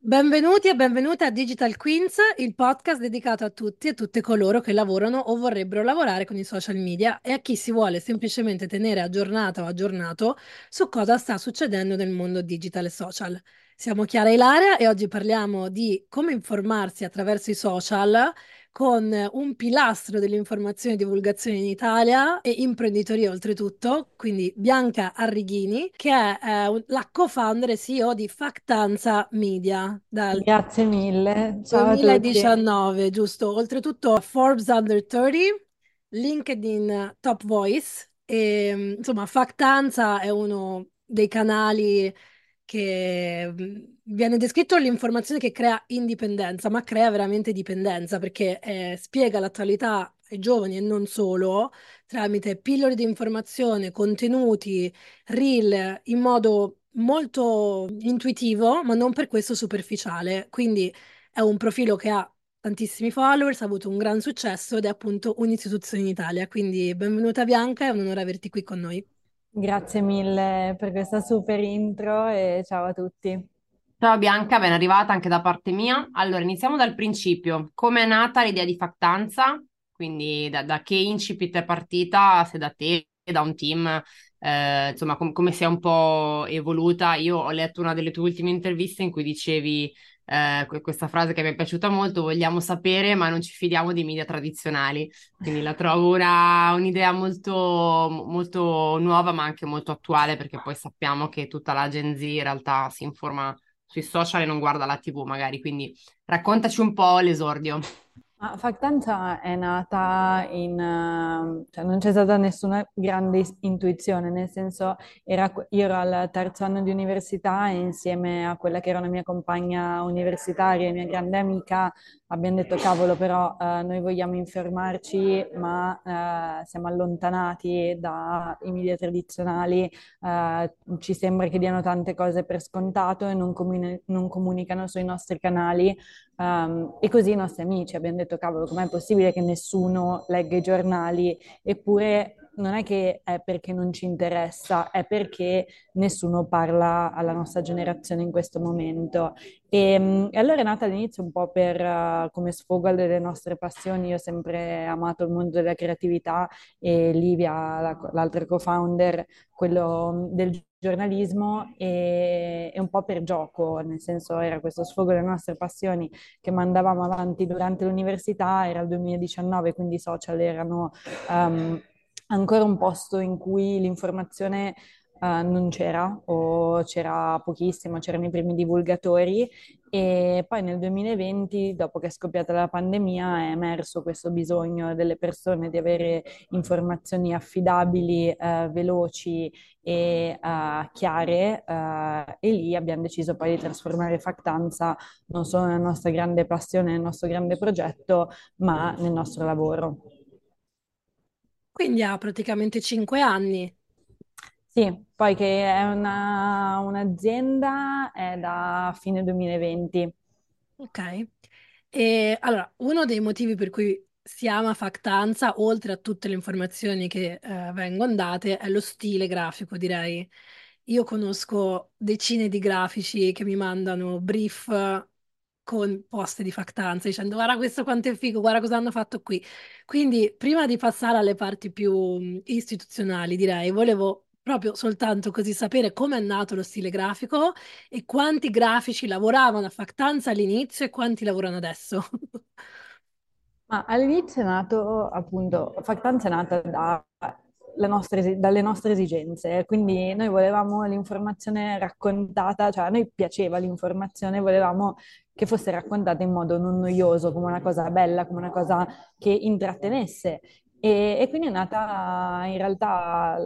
Benvenuti e benvenute a Digital Queens, il podcast dedicato a tutti e tutte coloro che lavorano o vorrebbero lavorare con i social media e a chi si vuole semplicemente tenere aggiornata o aggiornato su cosa sta succedendo nel mondo digital e social. Siamo Chiara Ilaria e oggi parliamo di come informarsi attraverso i social con un pilastro dell'informazione e divulgazione in Italia e imprenditoria oltretutto, quindi Bianca Arrighini, che è eh, la co-founder e CEO di Factanza Media dal Grazie mille, ciao a tutti. 2019, giusto? Oltretutto Forbes Under 30, LinkedIn Top Voice e insomma Factanza è uno dei canali che mm, viene descritto l'informazione che crea indipendenza, ma crea veramente dipendenza perché eh, spiega l'attualità ai giovani e non solo tramite pillole di informazione, contenuti, reel in modo molto intuitivo, ma non per questo superficiale. Quindi è un profilo che ha tantissimi followers, ha avuto un gran successo ed è appunto un'istituzione in Italia. Quindi benvenuta Bianca, è un onore averti qui con noi. Grazie mille per questa super intro e ciao a tutti. Ciao Bianca, ben arrivata anche da parte mia. Allora, iniziamo dal principio. Come è nata l'idea di Factanza? Quindi da, da che incipit è partita, se da te, da un team, eh, insomma, com- come si è un po' evoluta. Io ho letto una delle tue ultime interviste in cui dicevi eh, questa frase che mi è piaciuta molto, vogliamo sapere ma non ci fidiamo dei media tradizionali, quindi la trovo una, un'idea molto, molto nuova ma anche molto attuale perché poi sappiamo che tutta la Gen Z in realtà si informa sui social e non guarda la TV magari, quindi raccontaci un po' l'esordio. Ma Factanza è nata in... Uh, cioè non c'è stata nessuna grande intuizione, nel senso era, io ero al terzo anno di università e insieme a quella che era una mia compagna universitaria e mia grande amica abbiamo detto cavolo però uh, noi vogliamo informarci ma uh, siamo allontanati dai media tradizionali, ci sembra che diano tante cose per scontato e non, comuni- non comunicano sui nostri canali Um, e così i nostri amici abbiamo detto, cavolo, com'è possibile che nessuno legga i giornali? Eppure non è che è perché non ci interessa, è perché nessuno parla alla nostra generazione in questo momento. E, e allora è nata all'inizio un po' per, uh, come sfogo delle nostre passioni. Io ho sempre amato il mondo della creatività e Livia, la, l'altra co-founder, quello del giornalismo e, e, un po' per gioco, nel senso era questo sfogo delle nostre passioni che mandavamo avanti durante l'università, era il 2019, quindi i social erano um, ancora un posto in cui l'informazione Uh, non c'era o c'era pochissimo, c'erano i primi divulgatori e poi nel 2020, dopo che è scoppiata la pandemia, è emerso questo bisogno delle persone di avere informazioni affidabili, uh, veloci e uh, chiare e lì abbiamo deciso poi di trasformare Factanza non solo nella nostra grande passione, nel nostro grande progetto, ma nel nostro lavoro. Quindi ha praticamente cinque anni. Sì, poi che è una, un'azienda è da fine 2020. Ok. E allora, uno dei motivi per cui si ama Factanza, oltre a tutte le informazioni che eh, vengono date, è lo stile grafico, direi. Io conosco decine di grafici che mi mandano brief con post di Factanza dicendo guarda questo quanto è figo, guarda cosa hanno fatto qui. Quindi prima di passare alle parti più istituzionali, direi, volevo proprio soltanto così sapere come è nato lo stile grafico e quanti grafici lavoravano a Factanza all'inizio e quanti lavorano adesso. Ma all'inizio è nato appunto, Factanza è nata da nostre, dalle nostre esigenze, quindi noi volevamo l'informazione raccontata, cioè a noi piaceva l'informazione, volevamo che fosse raccontata in modo non noioso, come una cosa bella, come una cosa che intrattenesse. E, e quindi è nata in realtà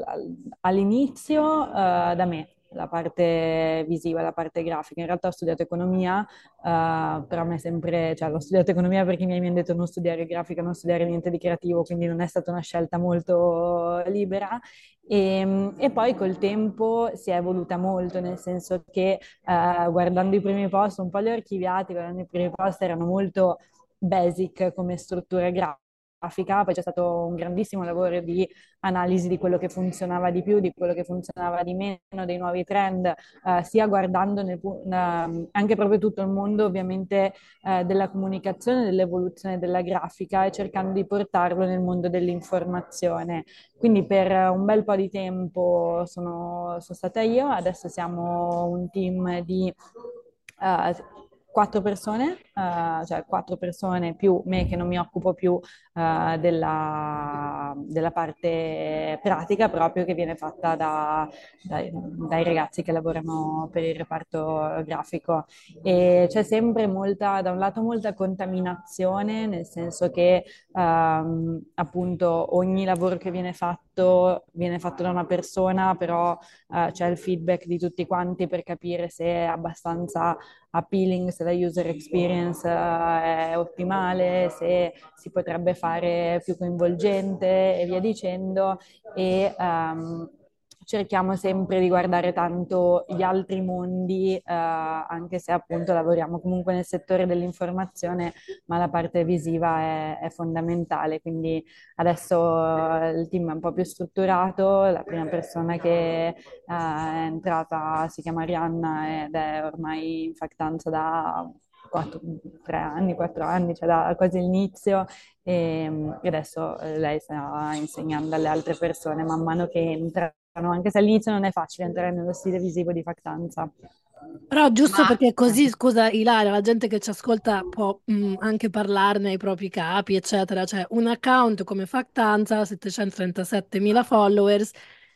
all'inizio uh, da me, la parte visiva, la parte grafica. In realtà ho studiato economia, uh, però a me sempre, cioè l'ho studiato economia perché mi hanno detto non studiare grafica, non studiare niente di creativo, quindi non è stata una scelta molto libera. E, ehm, e poi col tempo si è evoluta molto, nel senso che uh, guardando i primi post, un po' li ho archiviati, guardando i primi post erano molto basic come strutture grafiche grafica, poi c'è stato un grandissimo lavoro di analisi di quello che funzionava di più, di quello che funzionava di meno, dei nuovi trend, eh, sia guardando nel, eh, anche proprio tutto il mondo ovviamente eh, della comunicazione, dell'evoluzione della grafica e cercando di portarlo nel mondo dell'informazione. Quindi per un bel po' di tempo sono, sono stata io, adesso siamo un team di uh, quattro persone, uh, cioè quattro persone più me che non mi occupo più uh, della, della, parte pratica proprio che viene fatta da, dai, dai, ragazzi che lavorano per il reparto grafico. E c'è sempre molta, da un lato molta contaminazione, nel senso che um, appunto ogni lavoro che viene fatto viene fatto da una persona, però uh, c'è il feedback di tutti quanti per capire se è abbastanza appealing, se la user experience uh, è ottimale, se si potrebbe fare più coinvolgente e via dicendo. E um, cerchiamo sempre di guardare tanto gli altri mondi, eh, anche se appunto lavoriamo comunque nel settore dell'informazione, ma la parte visiva è, è fondamentale. Quindi adesso eh, il team è un po' più strutturato, la prima persona che eh, è entrata si chiama Arianna ed è ormai in factanza da 4, 3 anni, 4 anni, cioè da quasi l'inizio e, e adesso eh, lei sta insegnando alle altre persone man mano che entra anche se all'inizio non è facile entrare nello stile visivo di Factanza. Però giusto Ma... perché così, scusa Ilaria, la gente che ci ascolta può mh, mm, anche parlarne ai propri capi, eccetera. Cioè un account come Factanza, 737.000 followers,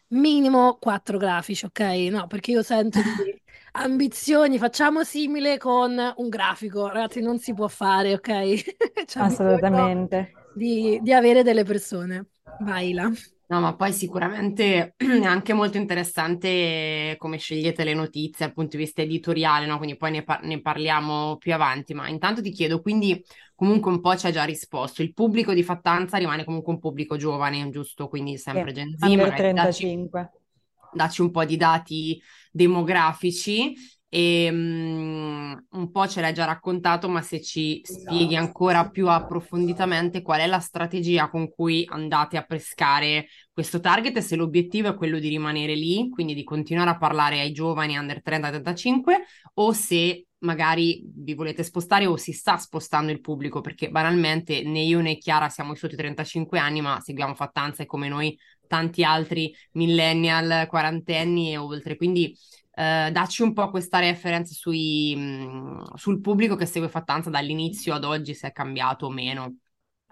minimo 4 grafici, ok? No, perché io sento di ambizioni, facciamo simile con un grafico, ragazzi, non si può fare, ok? Assolutamente. Di, di avere delle persone. Vai, Ila. No, ma poi sicuramente è anche molto interessante come scegliete le notizie dal punto di vista editoriale, no? Quindi poi ne, par- ne, parliamo più avanti, ma intanto ti chiedo, quindi comunque un po' ci ha già risposto, il pubblico di Fattanza rimane comunque un pubblico giovane, giusto? Quindi sempre sì, Gen Z, Under 35. Dacci, dacci un po' di dati demografici e um, un po' ce l'hai già raccontato, ma se ci spieghi ancora più approfonditamente qual è la strategia con cui andate a pescare questo target e se l'obiettivo è quello di rimanere lì, quindi di continuare a parlare ai giovani under 30-35 o se magari vi volete spostare o si sta spostando il pubblico, perché banalmente né io né Chiara siamo sotto i 35 anni, ma seguiamo Fattanza e come noi tanti altri millennial, quarantenni e oltre. Quindi eh, dacci un po' questa reference sui, mh, mm, sul pubblico che segue Fattanza dall'inizio ad oggi, se è cambiato o meno.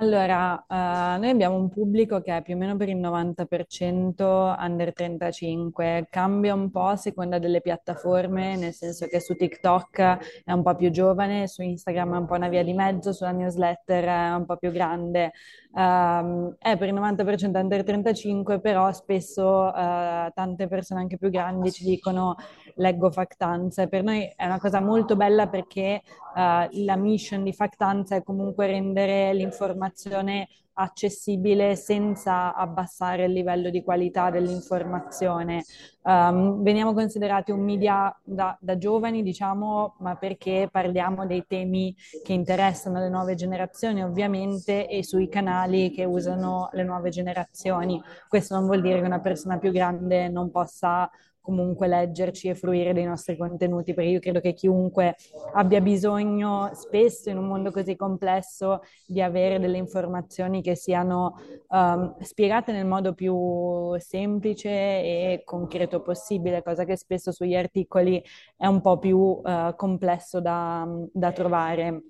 Allora, uh, noi abbiamo un pubblico che è più o meno per il 90% under 35, cambia un po' a seconda delle piattaforme, nel senso che su TikTok è un po' più giovane, su Instagram è un po' una via di mezzo, sulla newsletter è un po' più grande. Um, è per il 90% under 35, però spesso uh, tante persone anche più grandi ci dicono leggo Factanza e per noi è una cosa molto bella perché uh, la mission di Factanza è comunque rendere l'informazione accessibile senza abbassare il livello di qualità dell'informazione. Um, veniamo considerati un media da, da, giovani, diciamo, ma perché parliamo dei temi che interessano le nuove generazioni, ovviamente, e sui canali che usano le nuove generazioni. Questo non vuol dire che una persona più grande non possa comunque leggerci e fruire dei nostri contenuti, perché io credo che chiunque abbia bisogno spesso in un mondo così complesso di avere delle informazioni che siano um, spiegate nel modo più semplice e concreto possibile, cosa che spesso sugli articoli è un po' più uh, complesso da, da trovare.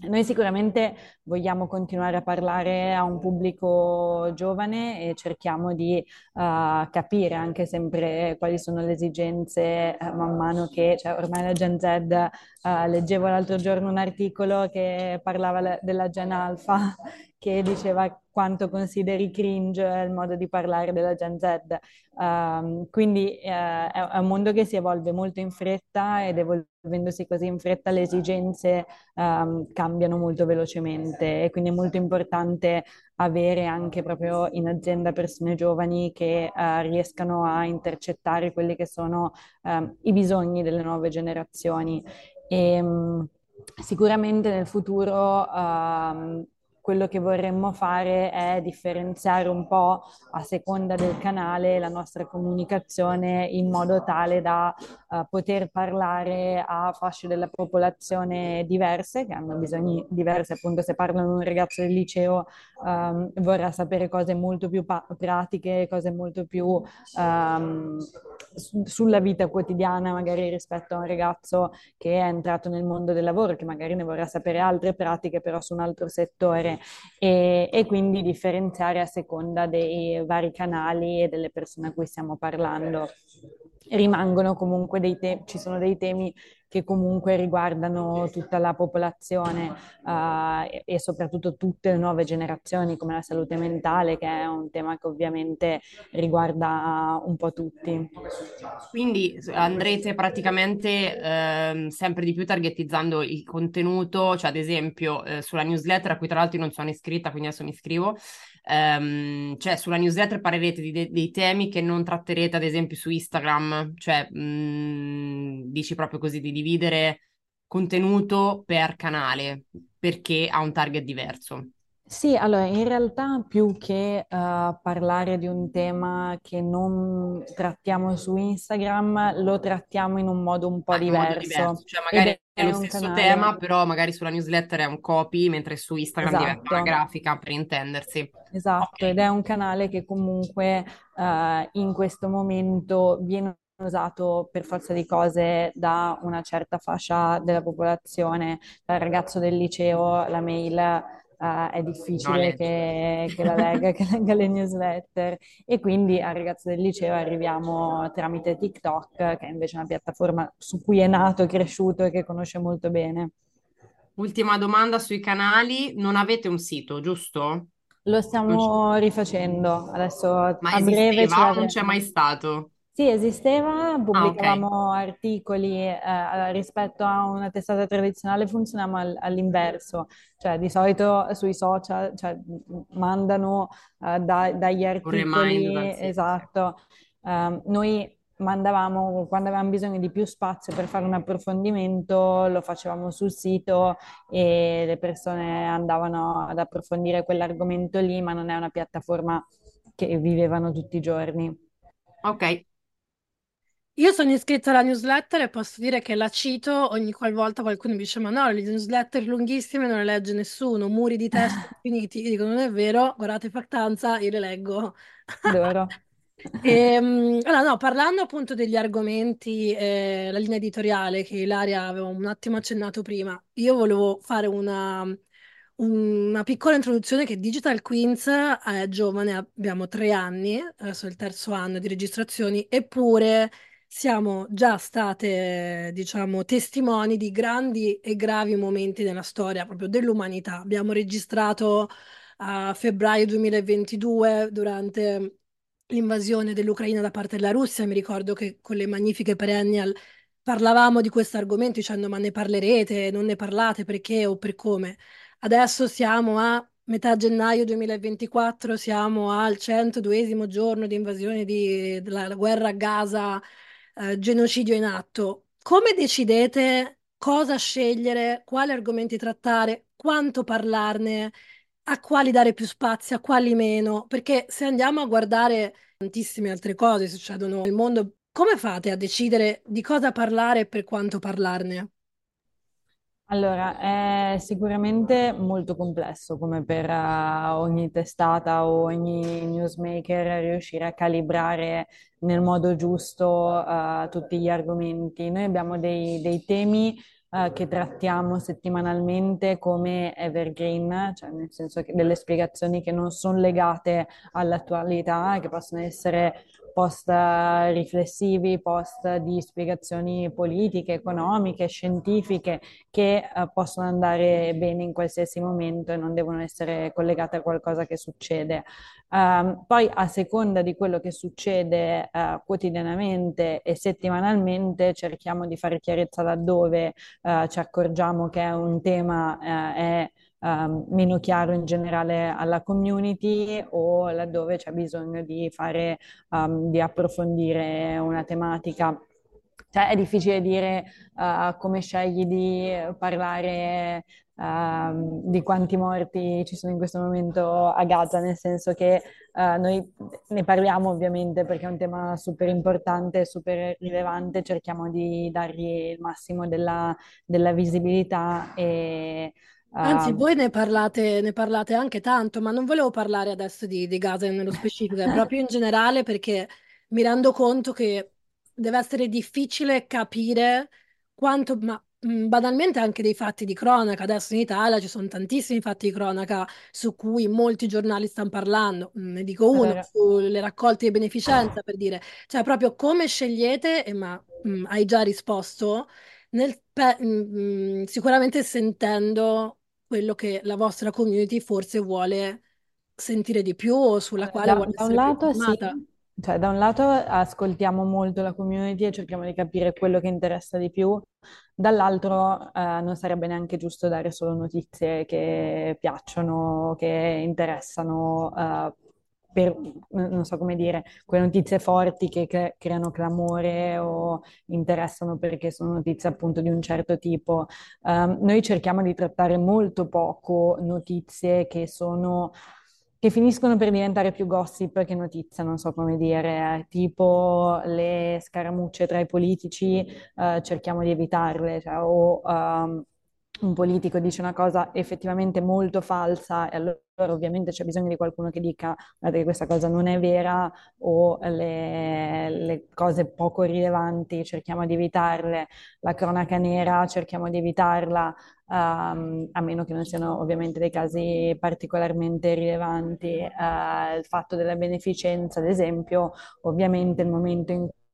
Noi sicuramente vogliamo continuare a parlare a un pubblico giovane e cerchiamo di uh, capire anche sempre quali sono le esigenze uh, man mano che, cioè ormai la Gen Z, uh, leggevo l'altro giorno un articolo che parlava della Gen Alpha che diceva quanto consideri cringe il modo di parlare della Gen Z. Um, quindi uh, è, un mondo che si evolve molto in fretta ed evolvendosi così in fretta le esigenze um, cambiano molto velocemente e quindi è molto importante avere anche proprio in azienda persone giovani che uh, riescano a intercettare quelli che sono um, i bisogni delle nuove generazioni. E, um, sicuramente nel futuro quello che vorremmo fare è differenziare un po' a seconda del canale la nostra comunicazione in modo tale da uh, poter parlare a fasce della popolazione diverse, che hanno bisogni diversi, appunto se parlano un ragazzo del liceo um, vorrà sapere cose molto più pa- pratiche, cose molto più um, su- sulla vita quotidiana, magari rispetto a un ragazzo che è entrato nel mondo del lavoro, che magari ne vorrà sapere altre pratiche, però su un altro settore e, e quindi differenziare a seconda dei vari canali e delle persone a cui stiamo parlando. Rimangono comunque dei temi, ci sono dei temi che comunque riguardano tutta la popolazione uh, e, soprattutto tutte le nuove generazioni come la salute mentale, che è un tema che ovviamente riguarda un po' tutti. Quindi andrete praticamente eh, sempre di più targetizzando il contenuto, cioè ad esempio eh, sulla newsletter a cui tra l'altro io non sono iscritta, quindi adesso mi iscrivo, ehm, cioè sulla newsletter parlerete di de- dei temi che non tratterete ad esempio su Instagram, cioè mh, mm, dici proprio così di dividere contenuto per canale perché ha un target diverso. Sì, allora in realtà più che uh, parlare di un tema che non trattiamo su Instagram, lo trattiamo in un modo un po' ah, diverso. Modo diverso. Cioè magari è, è, lo stesso canale... tema, però magari sulla newsletter è un copy, mentre su Instagram esatto. diventa una grafica per intendersi. Esatto, okay. ed è un canale che comunque uh, in questo momento viene usato per forza di cose da una certa fascia della popolazione, dal ragazzo del liceo, la mail uh, è difficile no, che, che, la legga, che legga le newsletter e quindi al ragazzo del liceo arriviamo tramite TikTok, che è invece una piattaforma su cui è nato, è cresciuto e che conosce molto bene. Ultima domanda sui canali, non avete un sito, giusto? Lo stiamo rifacendo, adesso Ma a breve ce o non c'è mai stato? Sì, esisteva, pubblicavamo ah, okay. articoli eh, rispetto a una testata tradizionale, funzioniamo all- all'inverso, cioè di solito sui social cioè, mandano eh, da- dagli articoli, esatto, um, noi mandavamo quando avevamo bisogno di più spazio per fare un approfondimento, lo facevamo sul sito e le persone andavano ad approfondire quell'argomento lì, ma non è una piattaforma che vivevano tutti i giorni. Ok, io sono iscritta alla newsletter e posso dire che la cito ogni qualvolta qualcuno mi dice: Ma no, le newsletter lunghissime non le legge nessuno, muri di testo infiniti. Io dico: Non è vero, guardate Factanza, io le leggo. Adoro. E, um, allora, no, parlando appunto degli argomenti, eh, la linea editoriale che Ilaria aveva un attimo accennato prima, io volevo fare una, una piccola introduzione che Digital Queens è giovane, abbiamo tre anni, adesso è il terzo anno di registrazioni, eppure siamo già state, diciamo, testimoni di grandi e gravi momenti nella storia proprio dell'umanità. Abbiamo registrato a febbraio 2022 durante l'invasione dell'Ucraina da parte della Russia. Mi ricordo che con le magnifiche perennial parlavamo di questo argomento dicendo ma ne parlerete, non ne parlate, perché o per come. Adesso siamo a metà gennaio 2024, siamo al 102esimo giorno di invasione della guerra a Gaza eh, genocidio in atto, come decidete cosa scegliere, quali argomenti trattare, quanto parlarne, a quali dare più spazio, a quali meno? Perché se andiamo a guardare tantissime altre cose succedono nel mondo, come fate a decidere di cosa parlare e per quanto parlarne? Allora, è sicuramente molto complesso come per uh, ogni testata o ogni newsmaker riuscire a calibrare nel modo giusto uh, tutti gli argomenti. Noi abbiamo dei, dei temi uh, che trattiamo settimanalmente come evergreen, cioè nel senso che delle spiegazioni che non sono legate all'attualità, che possono essere post riflessivi, post di spiegazioni politiche, economiche, scientifiche che eh, possono andare bene in qualsiasi momento e non devono essere collegate a qualcosa che succede. Um, poi a seconda di quello che succede uh, quotidianamente e settimanalmente cerchiamo di fare chiarezza laddove uh, ci accorgiamo che un tema uh, è um, meno chiaro in generale alla community o laddove c'è bisogno di fare, um, di approfondire una tematica. Cioè è difficile dire uh, come scegli di parlare uh, di quanti morti ci sono in questo momento a Gaza, nel senso che uh, noi ne parliamo ovviamente perché è un tema super importante, super rilevante, cerchiamo di dargli il massimo della, della visibilità e Anzi, uh, voi ne parlate, ne parlate anche tanto, ma non volevo parlare adesso di, di Gaza nello specifico, è proprio in generale perché mi rendo conto che deve essere difficile capire quanto, ma banalmente anche dei fatti di cronaca. Adesso in Italia ci sono tantissimi fatti di cronaca su cui molti giornali stanno parlando. Ne dico uno, sulle raccolte di beneficenza, per dire, cioè proprio come scegliete, e ma mh, hai già risposto, nel pe- mh, mh, sicuramente sentendo quello che la vostra community forse vuole sentire di più o sulla Allora, quale Da, vuole da un lato sì, cioè da un lato ascoltiamo molto la community e cerchiamo di capire quello che interessa di più, dall'altro eh, non sarebbe neanche giusto dare solo notizie che piacciono, che interessano, eh, per, non so come dire, quelle notizie forti che cre- creano clamore o interessano perché sono notizie appunto di un certo tipo. Um, noi cerchiamo di trattare molto poco notizie che sono, che finiscono per diventare più gossip che notizie, non so come dire, tipo le scaramucce tra i politici, eh, cerchiamo di evitarle, cioè, o um, un politico dice una cosa effettivamente molto falsa e allora ovviamente c'è bisogno di qualcuno che dica guarda che questa cosa non è vera o le, le cose poco rilevanti cerchiamo di evitarle, la cronaca nera cerchiamo di evitarla, um, a meno che non siano ovviamente dei casi particolarmente rilevanti. Uh, il fatto della beneficenza, ad esempio, ovviamente il momento in cui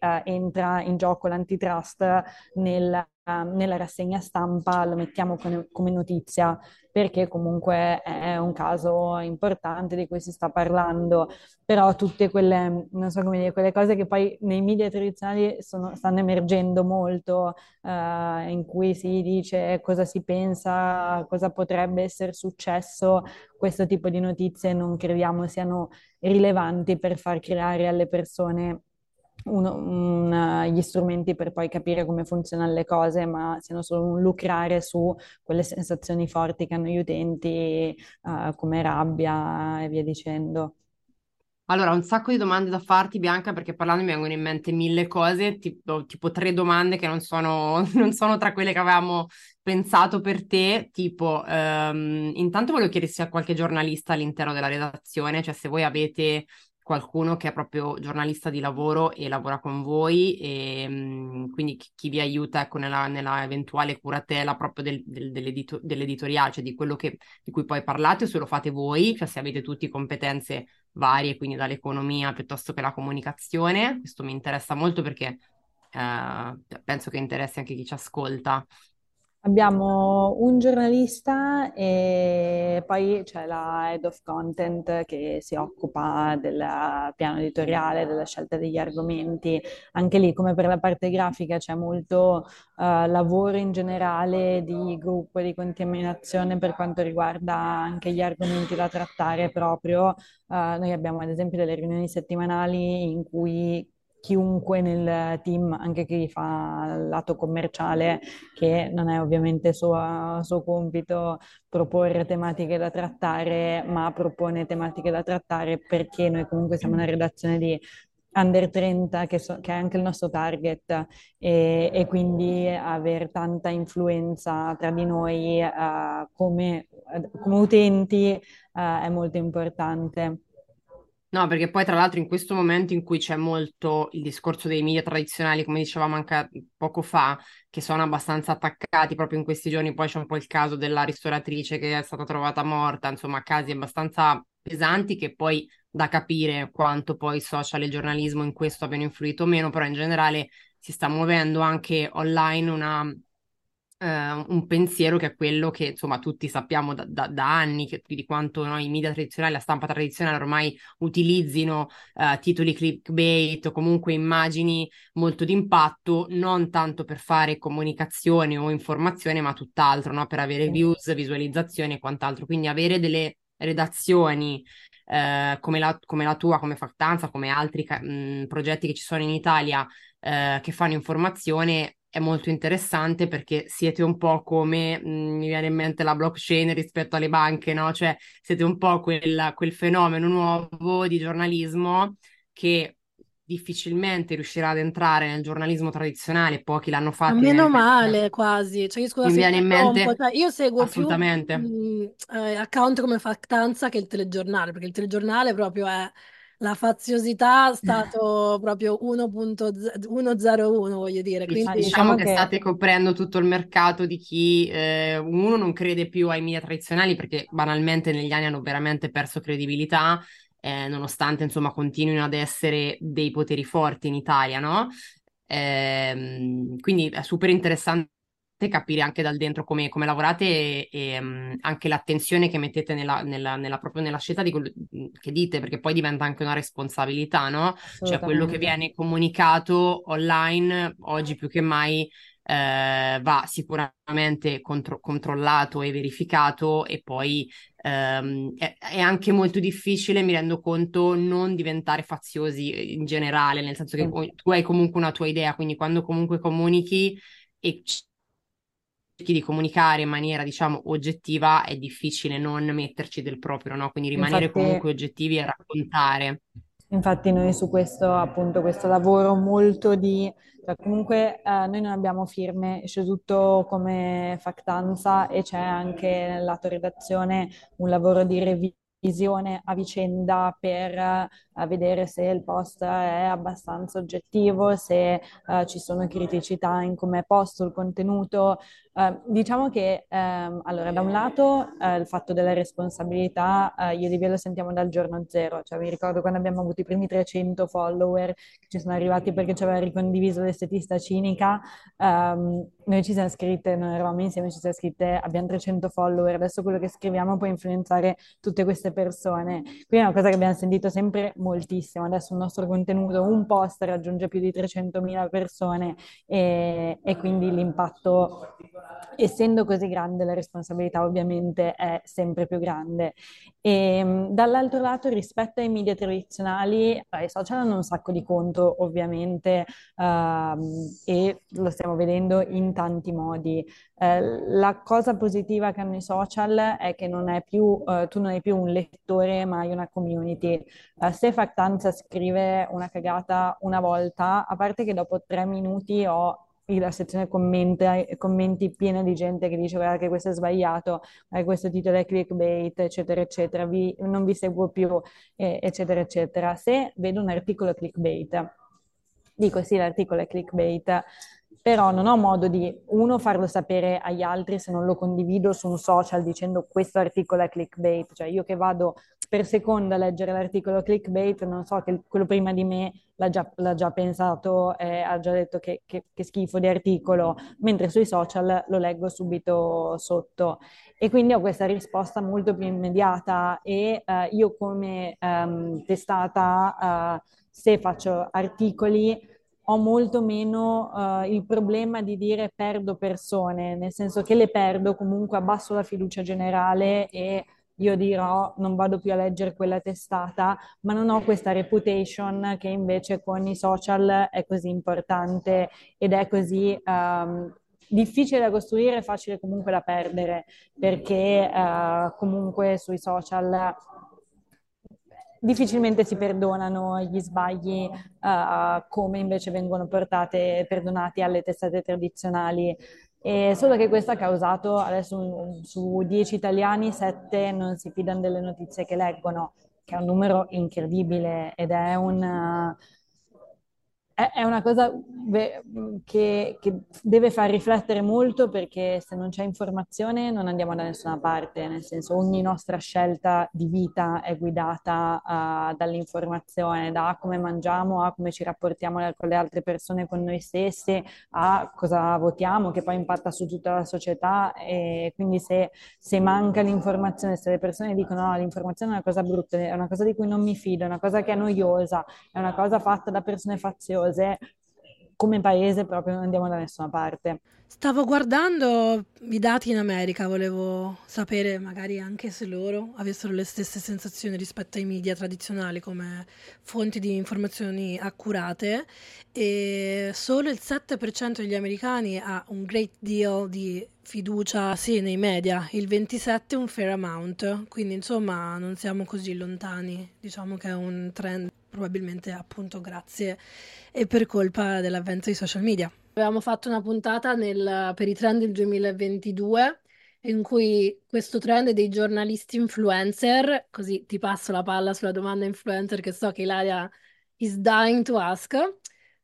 uh, entra in gioco l'antitrust nel nella rassegna stampa lo mettiamo come, come, notizia perché comunque è un caso importante di cui si sta parlando, però tutte quelle, so dire, quelle cose che poi nei media tradizionali sono, stanno emergendo molto, eh, in cui si dice cosa si pensa, cosa potrebbe essere successo, questo tipo di notizie non crediamo siano rilevanti per far creare alle persone uno, un, gli strumenti per poi capire come funzionano le cose, ma siano solo un lucrare su quelle sensazioni forti che hanno gli utenti, uh, come rabbia e via dicendo. Allora, un sacco di domande da farti, Bianca, perché parlando mi vengono in mente mille cose, tipo, tipo tre domande che non sono, non sono, tra quelle che avevamo pensato per te. Tipo, um, intanto volevo chiedere se a qualche giornalista all'interno della redazione, cioè se voi avete qualcuno che è proprio giornalista di lavoro e lavora con voi e mh, quindi chi, chi, vi aiuta ecco, nella, nella, eventuale curatela proprio del, del, dell'edito- dell'editoriale, cioè di quello che, di cui poi parlate o se lo fate voi, cioè se avete tutte competenze varie, quindi dall'economia piuttosto che la comunicazione. Questo mi interessa molto perché eh, penso che interessi anche chi ci ascolta. Abbiamo un giornalista e poi c'è la head of content che si occupa del piano editoriale, della scelta degli argomenti. Anche lì, come per la parte grafica, c'è molto uh, lavoro in generale di gruppo e di contaminazione per quanto riguarda anche gli argomenti da trattare proprio. Uh, noi abbiamo ad esempio delle riunioni settimanali in cui chiunque nel team, anche chi fa il lato commerciale, che non è ovviamente suo, suo compito proporre tematiche da trattare, ma propone tematiche da trattare perché noi comunque siamo una redazione di under 30 che, so, che, è anche il nostro target e, e quindi avere tanta influenza tra di noi uh, come, come, utenti uh, è molto importante. No, perché poi tra l'altro in questo momento in cui c'è molto il discorso dei media tradizionali, come dicevamo anche poco fa, che sono abbastanza attaccati proprio in questi giorni, poi c'è un po' il caso della ristoratrice che è stata trovata morta, insomma casi abbastanza pesanti che poi da capire quanto poi social e giornalismo in questo abbiano influito o meno, però in generale si sta muovendo anche online una Uh, un pensiero che è quello che insomma tutti sappiamo da, da, da anni che, di quanto no, i media tradizionali, la stampa tradizionale ormai utilizzino uh, titoli clickbait o comunque immagini molto d'impatto, non tanto per fare comunicazione o informazione, ma tutt'altro, no? per avere views, visualizzazioni e quant'altro. Quindi avere delle redazioni uh, come, la, come, la, tua, come Factanza, come altri mh, progetti che ci sono in Italia che fanno informazione è molto interessante perché siete un po' come, mh, mi viene in mente la blockchain rispetto alle banche, no? Cioè siete un po' quel, quel fenomeno nuovo di giornalismo che difficilmente riuscirà ad entrare nel giornalismo tradizionale, pochi l'hanno fatto. Ma meno male quasi, cioè io scusa Mi viene in mente cioè, io seguo più mh, eh, account come Factanza che il telegiornale, perché il telegiornale proprio è la faziosità stato proprio 1.101, voglio dire, quindi Diciamo diciamo che che state coprendo tutto il mercato di chi, eh, uno, non crede più ai media tradizionali perché banalmente negli anni hanno veramente perso credibilità, eh, nonostante insomma continuino ad essere dei poteri forti in Italia, no? Ehm, quindi è super interessante capire anche dal dentro come, come lavorate e, e, um, anche l'attenzione che mettete nella, nella, nella, proprio nella scelta di quello che dite, perché poi diventa anche una responsabilità, no? Cioè quello che viene comunicato online oggi più che mai eh, va sicuramente contro- controllato e verificato e poi ehm, è, è anche molto difficile, mi rendo conto, non diventare faziosi in generale, nel senso che tu hai comunque una tua idea, quindi quando comunque comunichi e cerchi di comunicare in maniera, diciamo, oggettiva, è difficile non metterci del proprio, no? Quindi rimanere Infatti, comunque oggettivi e raccontare. infatti noi su questo, appunto, questo lavoro molto di, cioè comunque eh, noi non abbiamo firme, esce tutto come factanza e c'è anche nel lato redazione un lavoro di revisione a vicenda per eh, vedere se il post è abbastanza oggettivo, se eh, ci sono criticità in come è posto il contenuto. Eh, diciamo che, ehm, allora, da un lato, eh, il fatto della responsabilità, eh, io e Livia lo sentiamo dal giorno zero, cioè mi ricordo quando abbiamo avuto i primi 300 follower che ci sono arrivati perché ci aveva ricondiviso l'estetista cinica, ehm, noi ci siamo scritte, non eravamo insieme, ci siamo scritte, abbiamo 300 follower, adesso quello che scriviamo può influenzare tutte queste persone. Quindi è una cosa che abbiamo sentito sempre moltissimo, adesso il nostro contenuto, un post raggiunge più di 300.000 persone e, e quindi l'impatto essendo così grande la responsabilità ovviamente è sempre più grande. E mh, dall'altro lato, rispetto ai media tradizionali, eh, i social hanno un sacco di conto ovviamente ehm, e lo stiamo vedendo in tanti modi. Eh, la cosa positiva che hanno i social è che non più, eh, tu non hai più un lettore, ma hai una community. Se Factanza scrive una cagata una volta, a parte che dopo tre minuti ho la sezione commenta- commenti piena di gente che dice guarda che questo è sbagliato, eh, questo titolo è clickbait, eccetera, eccetera, vi- non vi seguo più, eh, eccetera, eccetera. Se vedo un articolo clickbait, dico sì, l'articolo è clickbait, però non ho modo di, uno, farlo sapere agli altri se non lo condivido su un social dicendo questo articolo è clickbait, cioè io che vado per seconda a leggere l'articolo clickbait, non so che quello prima di me l'ha già, l'ha già pensato e ha già detto che, che- che schifo di articolo, mentre sui social lo leggo subito sotto. E quindi ho questa risposta molto più immediata e eh, io come ehm, testata, eh, se faccio articoli, ho molto meno eh, il problema di dire perdo persone, nel senso che le perdo, comunque abbasso la fiducia generale e io dirò non vado più a leggere quella testata, ma non ho questa reputation che invece con i social è così importante ed è così ehm, difficile da costruire e facile comunque da perdere, perché eh, comunque sui social difficilmente si perdonano gli sbagli eh, come invece vengono portate, perdonati alle testate tradizionali. E solo che questo ha causato adesso un- su 10 italiani, 7 non si fidano delle notizie che leggono, che è un numero incredibile ed è un, è una cosa che, che deve far riflettere molto perché se non c'è informazione non andiamo da nessuna parte, nel senso ogni nostra scelta di vita è guidata ah, dall'informazione, da come mangiamo a come ci rapportiamo con le altre persone, con noi stessi, a cosa votiamo, che poi impatta su tutta la società. E quindi se, se manca l'informazione, se le persone dicono no, l'informazione è una cosa brutta, è una cosa di cui non mi fido, è una cosa che è noiosa, è una cosa fatta da persone faziose, come paese proprio non andiamo da nessuna parte. Stavo guardando i dati in America, volevo sapere magari anche se loro avessero le stesse sensazioni rispetto ai media tradizionali come fonti di informazioni accurate e solo il 7% degli americani ha un great deal di fiducia sì, nei media, il 27% un fair amount, quindi insomma non siamo così lontani, diciamo che è un trend probabilmente appunto grazie e per colpa dell'avvento dei social media. Avevamo fatto una puntata nel, per i trend del 2022 in cui questo trend dei giornalisti influencer, così ti passo la palla sulla domanda influencer che so che Ilaria is dying to ask,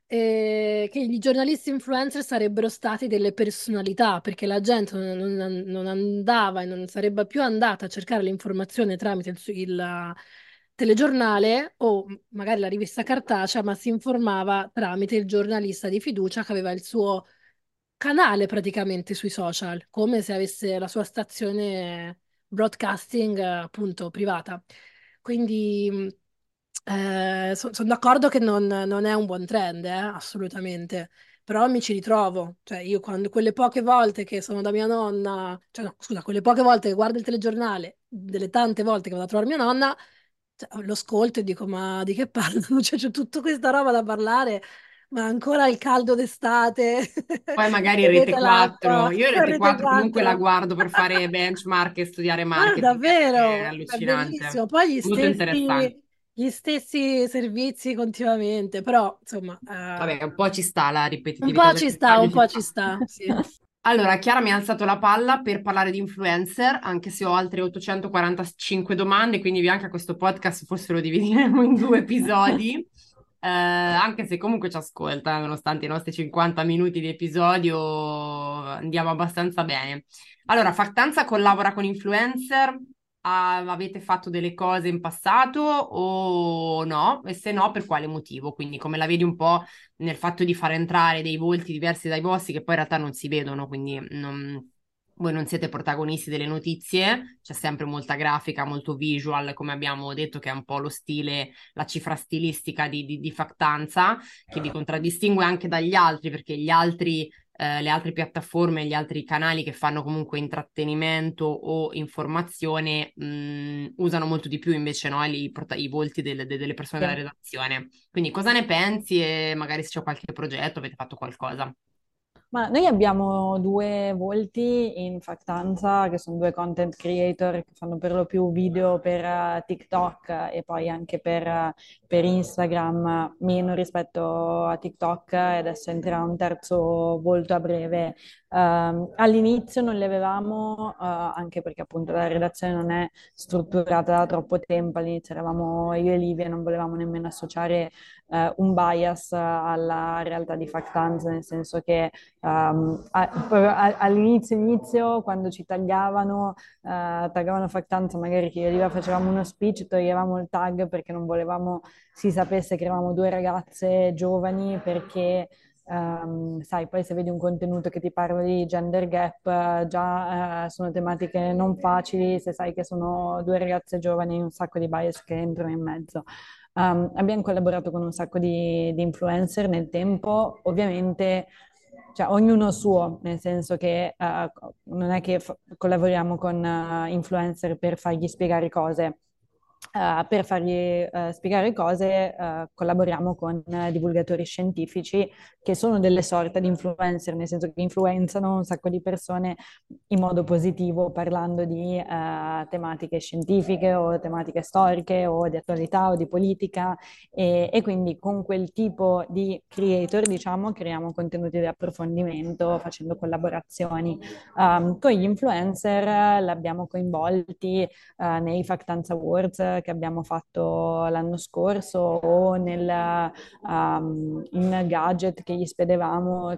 eh, che i giornalisti influencer sarebbero stati delle personalità, perché la gente non, non- andava e non sarebbe più andata a cercare l'informazione tramite il, il telegiornale o magari la rivista cartacea, ma si informava tramite il giornalista di fiducia che aveva il suo canale praticamente sui social, come se avesse la sua stazione broadcasting appunto privata. Quindi eh, sono son d'accordo che non, non è un buon trend, eh, assolutamente. Però mi ci ritrovo, cioè io quando quelle poche volte che sono da mia nonna, cioè no, scusa, quelle poche volte che guardo il telegiornale, delle tante volte che vado a trovare mia nonna, cioè, lo ascolto e dico, ma di che parlano? Cioè, c'è tutta questa roba da parlare, ma ancora il caldo d'estate. Poi magari Rete 4, io Rete, Rete 4 comunque la guardo per fare benchmark e studiare ah, marketing. Ah, davvero? È allucinante. È Poi gli stessi, gli stessi servizi continuamente, però insomma... Uh... Vabbè, un po' ci sta la ripetitività. Un po' ci sta, un po' ci sta, sì. Allora, Chiara mi ha alzato la palla per parlare di influencer, anche se ho altre 845 domande, quindi anche a questo podcast forse lo divideremo in due episodi, eh, anche se comunque ci ascolta, nonostante i nostri 50 minuti di episodio andiamo abbastanza bene. Allora, Factanza collabora con influencer, avete fatto delle cose in passato o no? E se no, per quale motivo? Quindi come la vedi un po' nel fatto di far entrare dei volti diversi dai vostri che poi in realtà non si vedono, quindi non, voi non siete protagonisti delle notizie, c'è sempre molta grafica, molto visual, come abbiamo detto, che è un po' lo stile, la cifra stilistica di, di, di Factanza, che vi contraddistingue anche dagli altri, perché gli altri eh, le altre piattaforme, gli altri canali che fanno comunque intrattenimento o informazione mh, usano molto di più invece no, i, i volti delle, delle persone sì. della redazione. Quindi cosa ne pensi e magari se c'è qualche progetto, avete fatto qualcosa? Ma noi abbiamo due volti in Factanza, che sono due content creator che fanno per lo più video per uh, TikTok e poi anche per, uh, per, Instagram, meno rispetto a TikTok, e adesso entrerà un terzo volto a breve Uh, all'inizio non le avevamo, uh, anche perché appunto la redazione non è strutturata da troppo tempo, all'inizio eravamo io e Livia, non volevamo nemmeno associare uh, un bias alla realtà di Factanza, nel senso che um, all'inizio, inizio, quando ci tagliavano, taggavano Factanza, magari che io e Livia facevamo uno speech, toglievamo il tag perché non volevamo si sapesse che eravamo due ragazze giovani perché Um, sai, poi se vedi un contenuto che ti parla di gender gap, già uh, sono tematiche non facili, se sai che sono due ragazze giovani, un sacco di bias che entrano in mezzo. Um, abbiamo collaborato con un sacco di, di influencer nel tempo, ovviamente cioè, ognuno suo, nel senso che uh, non è che f- collaboriamo con uh, influencer per fargli spiegare cose, Uh, per fargli uh, spiegare cose uh, collaboriamo con divulgatori scientifici che sono delle sorte di influencer, nel senso che influenzano un sacco di persone in modo positivo parlando di tematiche scientifiche o tematiche storiche o di attualità o di politica. E, e, quindi con quel tipo di creator diciamo creiamo contenuti di approfondimento facendo collaborazioni. Um, con gli influencer, l'abbiamo coinvolti nei Factanza Awards che abbiamo fatto l'anno scorso o nel, um, in gadget che gli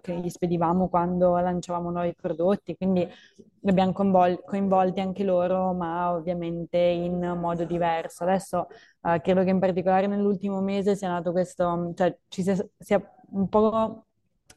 che gli spedivamo quando lanciavamo nuovi prodotti, quindi li abbiamo coinvol- coinvolti anche loro, ma ovviamente in modo diverso. Adesso uh, credo che in particolare nell'ultimo mese sia nato questo, cioè ci sia, sia un po'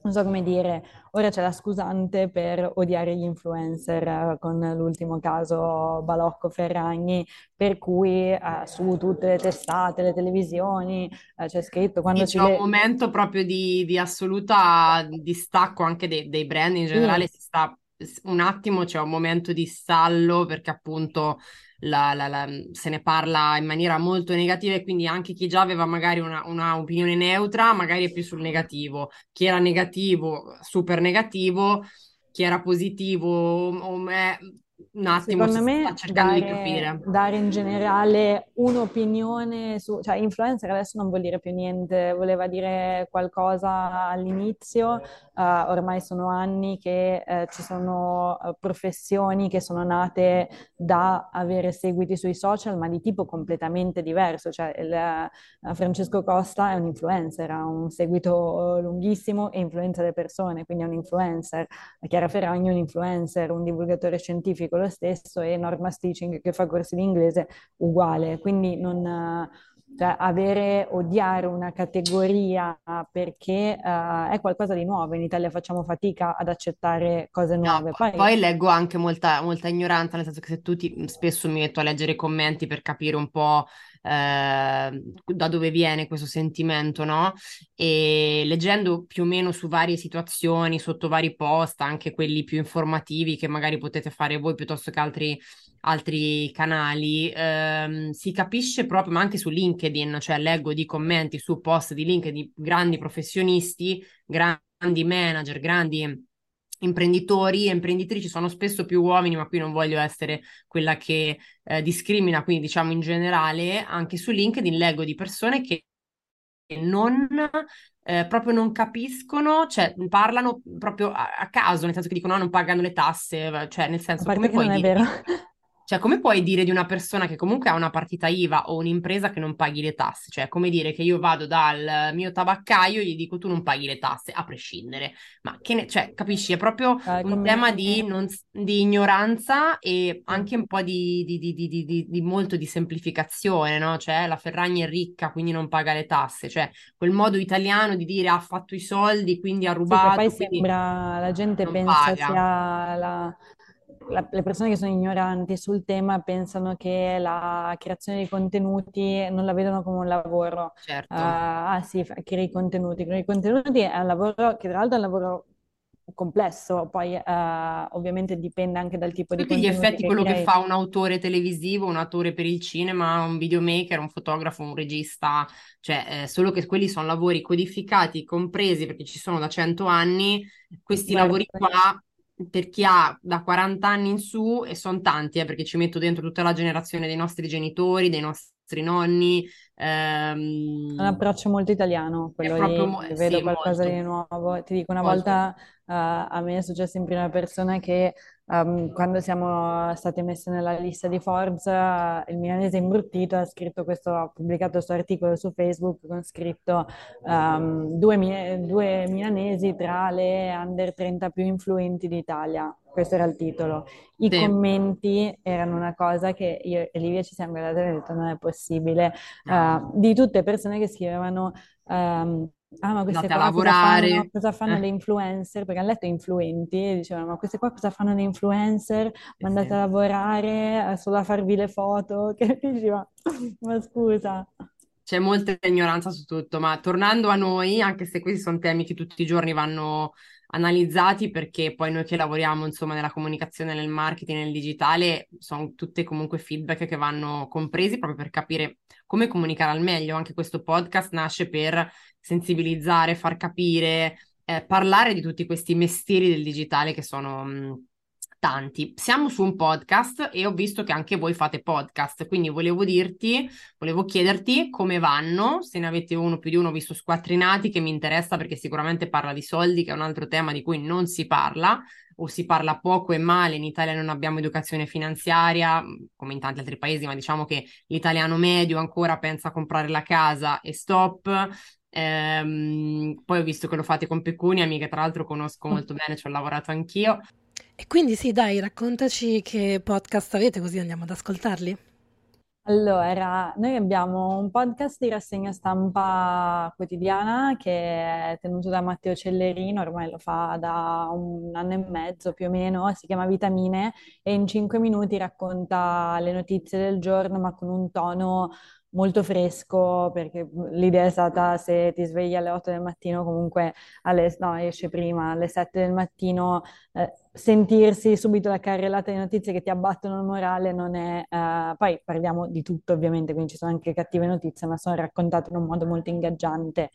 non so come dire, ora c'è la scusante per odiare gli influencer eh, con l'ultimo caso Balocco Ferragni, per cui eh, su tutte le testate, le televisioni eh, c'è scritto quando ci c'è un le... momento proprio di, di assoluta distacco anche dei, dei brand in generale, Sì, si sta un attimo, c'è un momento di stallo perché appunto la- la- la- se ne parla in maniera molto negativa e quindi anche chi già aveva magari una, una opinione neutra, magari è più sul negativo. Chi era negativo, super negativo, chi era positivo, o, è, un attimo Secondo si sta me cercando di dare, capire. dare in generale un'opinione su, cioè influencer adesso non vuol dire più niente, voleva dire qualcosa all'inizio, eh, ormai sono anni che eh, ci sono eh, professioni che sono nate da avere seguiti sui social, ma di tipo completamente diverso, cioè il, eh, Francesco Costa è un influencer, ha un seguito lunghissimo e influenza le persone, quindi è un influencer. Chiara Ferragni è un influencer, un divulgatore scientifico lo stesso e Norma Stitching che fa corsi di inglese uguale. Quindi non, cioè, avere, odiare una categoria perché uh, è qualcosa di nuovo. In Italia facciamo fatica ad accettare cose nuove. poi, Poi, poi leggo anche molta, molta ignoranza, nel senso che se tu ti, spesso mi metto a leggere i commenti per capire un po' eh, da dove viene questo sentimento, no? E leggendo più o meno su varie situazioni, sotto vari post, anche quelli più informativi che magari potete fare voi piuttosto che altri, altri canali, ehm, si capisce proprio, ma anche su LinkedIn, cioè leggo di commenti su post di LinkedIn di grandi professionisti, grandi manager, grandi imprenditori e imprenditrici sono spesso più uomini, ma qui non voglio essere quella che eh, discrimina, quindi diciamo in generale, anche su LinkedIn leggo di persone che non eh, proprio non capiscono, cioè parlano proprio a, a caso, nel senso che dicono no, non pagano le tasse, cioè nel senso come che puoi non è dire vero. cioè, come puoi dire di una persona che comunque ha una partita IVA o un'impresa che non paghi le tasse? Cioè, come dire che io vado dal mio tabaccaio e gli dico tu non paghi le tasse, a prescindere. Ma che ne... Cioè, capisci? È proprio Eh, un tema di, non- di ignoranza e Sì. anche un po' di, di- di- di- di- di- di molto di semplificazione, no? Cioè, la Ferragni è ricca, quindi non paga le tasse. Cioè, quel modo italiano di dire ha fatto i soldi, quindi ha Sì, che poi rubato, sembra, la gente pensa paga. sia la- la- le persone che sono ignoranti sul tema pensano che la creazione di contenuti non la vedono come un lavoro. Certo. Ah, ah, sì, crei contenuti. Crei contenuti è un lavoro che tra l'altro è un lavoro complesso, poi eh, ovviamente dipende anche dal tipo di tutti gli effetti che quello che crei. fa un autore televisivo, un attore per il cinema, un videomaker, un fotografo, un regista, cioè eh, solo che quelli sono lavori codificati, compresi perché ci sono da 100 anni, questi Guarda, lavori qua per chi ha da 40 anni in su e sono tanti, eh, perché ci metto dentro tutta la generazione dei nostri genitori, dei nostri nonni, È un approccio molto italiano, quello lì, mo- vedo sì, qualcosa di molto, nuovo. Ti dico, una molto. volta eh, a me è successo in prima persona che ehm, quando siamo state messe nella lista di Forbes, eh, il milanese imbruttito ha scritto questo, ha pubblicato questo articolo su Facebook con scritto ehm, due, mi- due milanesi tra le under 30 più influenti d'Italia. Questo era il titolo. I Sì, commenti erano una cosa che io e Livia ci siamo guardate e abbiamo detto non è possibile eh, di tutte persone che scrivevano ehm, ah ma queste andate qua cosa fanno, cosa fanno le Eh, influencer? Perché hanno letto influenti e dicevano ma queste qua cosa fanno le influencer? Ma andate a lavorare eh, solo a farvi le foto che dici ma, ma scusa C'è molta ignoranza su tutto, ma tornando a noi, anche se questi sono temi che tutti i giorni vanno analizzati, perché poi noi che lavoriamo, insomma, nella comunicazione, nel marketing, nel digitale, sono tutte comunque feedback che vanno compresi proprio per capire come comunicare al meglio. Anche questo podcast nasce per sensibilizzare, far capire, eh, parlare di tutti questi mestieri del digitale che sono... mh, Tanti. Siamo su un podcast e ho visto che anche voi fate podcast, quindi volevo dirti Volevo chiederti come vanno, se ne avete uno più di uno, ho visto squattrinati che mi interessa perché sicuramente parla di soldi, che è un altro tema di cui non si parla o si parla poco e male. In Italia non abbiamo educazione finanziaria, come in tanti altri paesi, ma diciamo che l'italiano medio ancora pensa a comprare la casa e stop. Ehm, poi ho visto che lo fate con Pecuniami, che tra l'altro conosco molto bene, ci ho lavorato anch'io. E quindi sì, dai, raccontaci che podcast avete così andiamo ad ascoltarli. Allora, noi abbiamo un podcast di rassegna stampa quotidiana che è tenuto da Matteo Cellerino, ormai lo fa da un anno e mezzo più o meno, si chiama Vitamine e in cinque minuti racconta le notizie del giorno ma con un tono molto fresco perché l'idea è stata se ti svegli alle 8 del mattino comunque alle, no, esce prima alle 7 del mattino eh, sentirsi subito la carrellata di notizie che ti abbattono il morale non è... Uh, poi parliamo di tutto ovviamente, quindi ci sono anche cattive notizie, ma sono raccontate in un modo molto ingaggiante.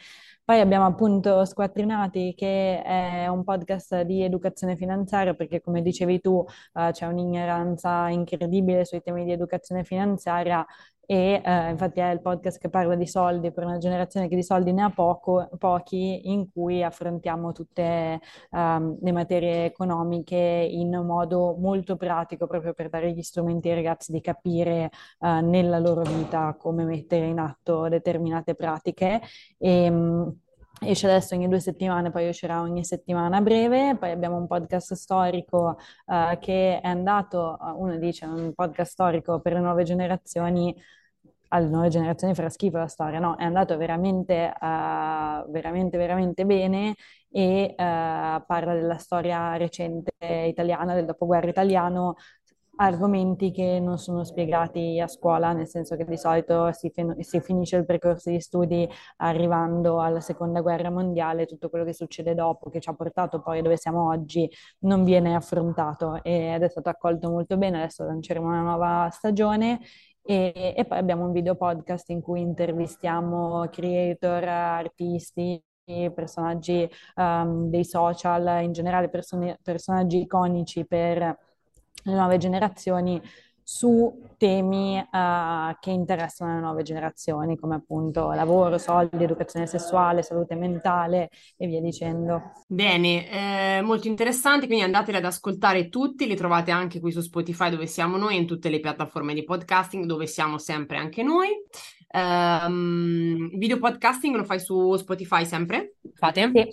Poi abbiamo appunto Squattrinati, che è un podcast di educazione finanziaria, perché come dicevi tu uh, c'è un'ignoranza incredibile sui temi di educazione finanziaria e eh, infatti è il podcast che parla di soldi per una generazione che di soldi ne ha poco, pochi, in cui affrontiamo tutte um, le materie economiche in modo molto pratico, proprio per dare gli strumenti ai ragazzi di capire uh, nella loro vita come mettere in atto determinate pratiche. E, um, Esce adesso ogni due settimane, poi uscirà ogni settimana breve. Poi abbiamo un podcast storico uh, che è andato, uh, uno dice un podcast storico per le nuove generazioni, alle nuove generazioni farà schifo la storia, no, è andato veramente, uh, veramente, veramente bene e parla della storia recente italiana, del dopoguerra italiano, argomenti che non sono spiegati a scuola, nel senso che di solito si, fin- si, finisce il percorso di studi arrivando alla seconda guerra mondiale, tutto quello che succede dopo, che ci ha portato poi dove siamo oggi, non viene affrontato ed è stato accolto molto bene. Adesso lanceremo una nuova stagione. E, e poi abbiamo un video podcast in cui intervistiamo creator, artisti, personaggi um, dei social, in generale person- personaggi iconici per le nuove generazioni su temi uh, che interessano le nuove generazioni, come appunto lavoro, soldi, educazione sessuale, salute mentale e via dicendo. Bene, eh, molto interessanti, quindi andateli ad ascoltare tutti, li trovate anche qui su Spotify dove siamo noi in tutte le piattaforme di podcasting dove siamo sempre anche noi. Um, video podcasting lo fai su Spotify sempre? Fate? Sì.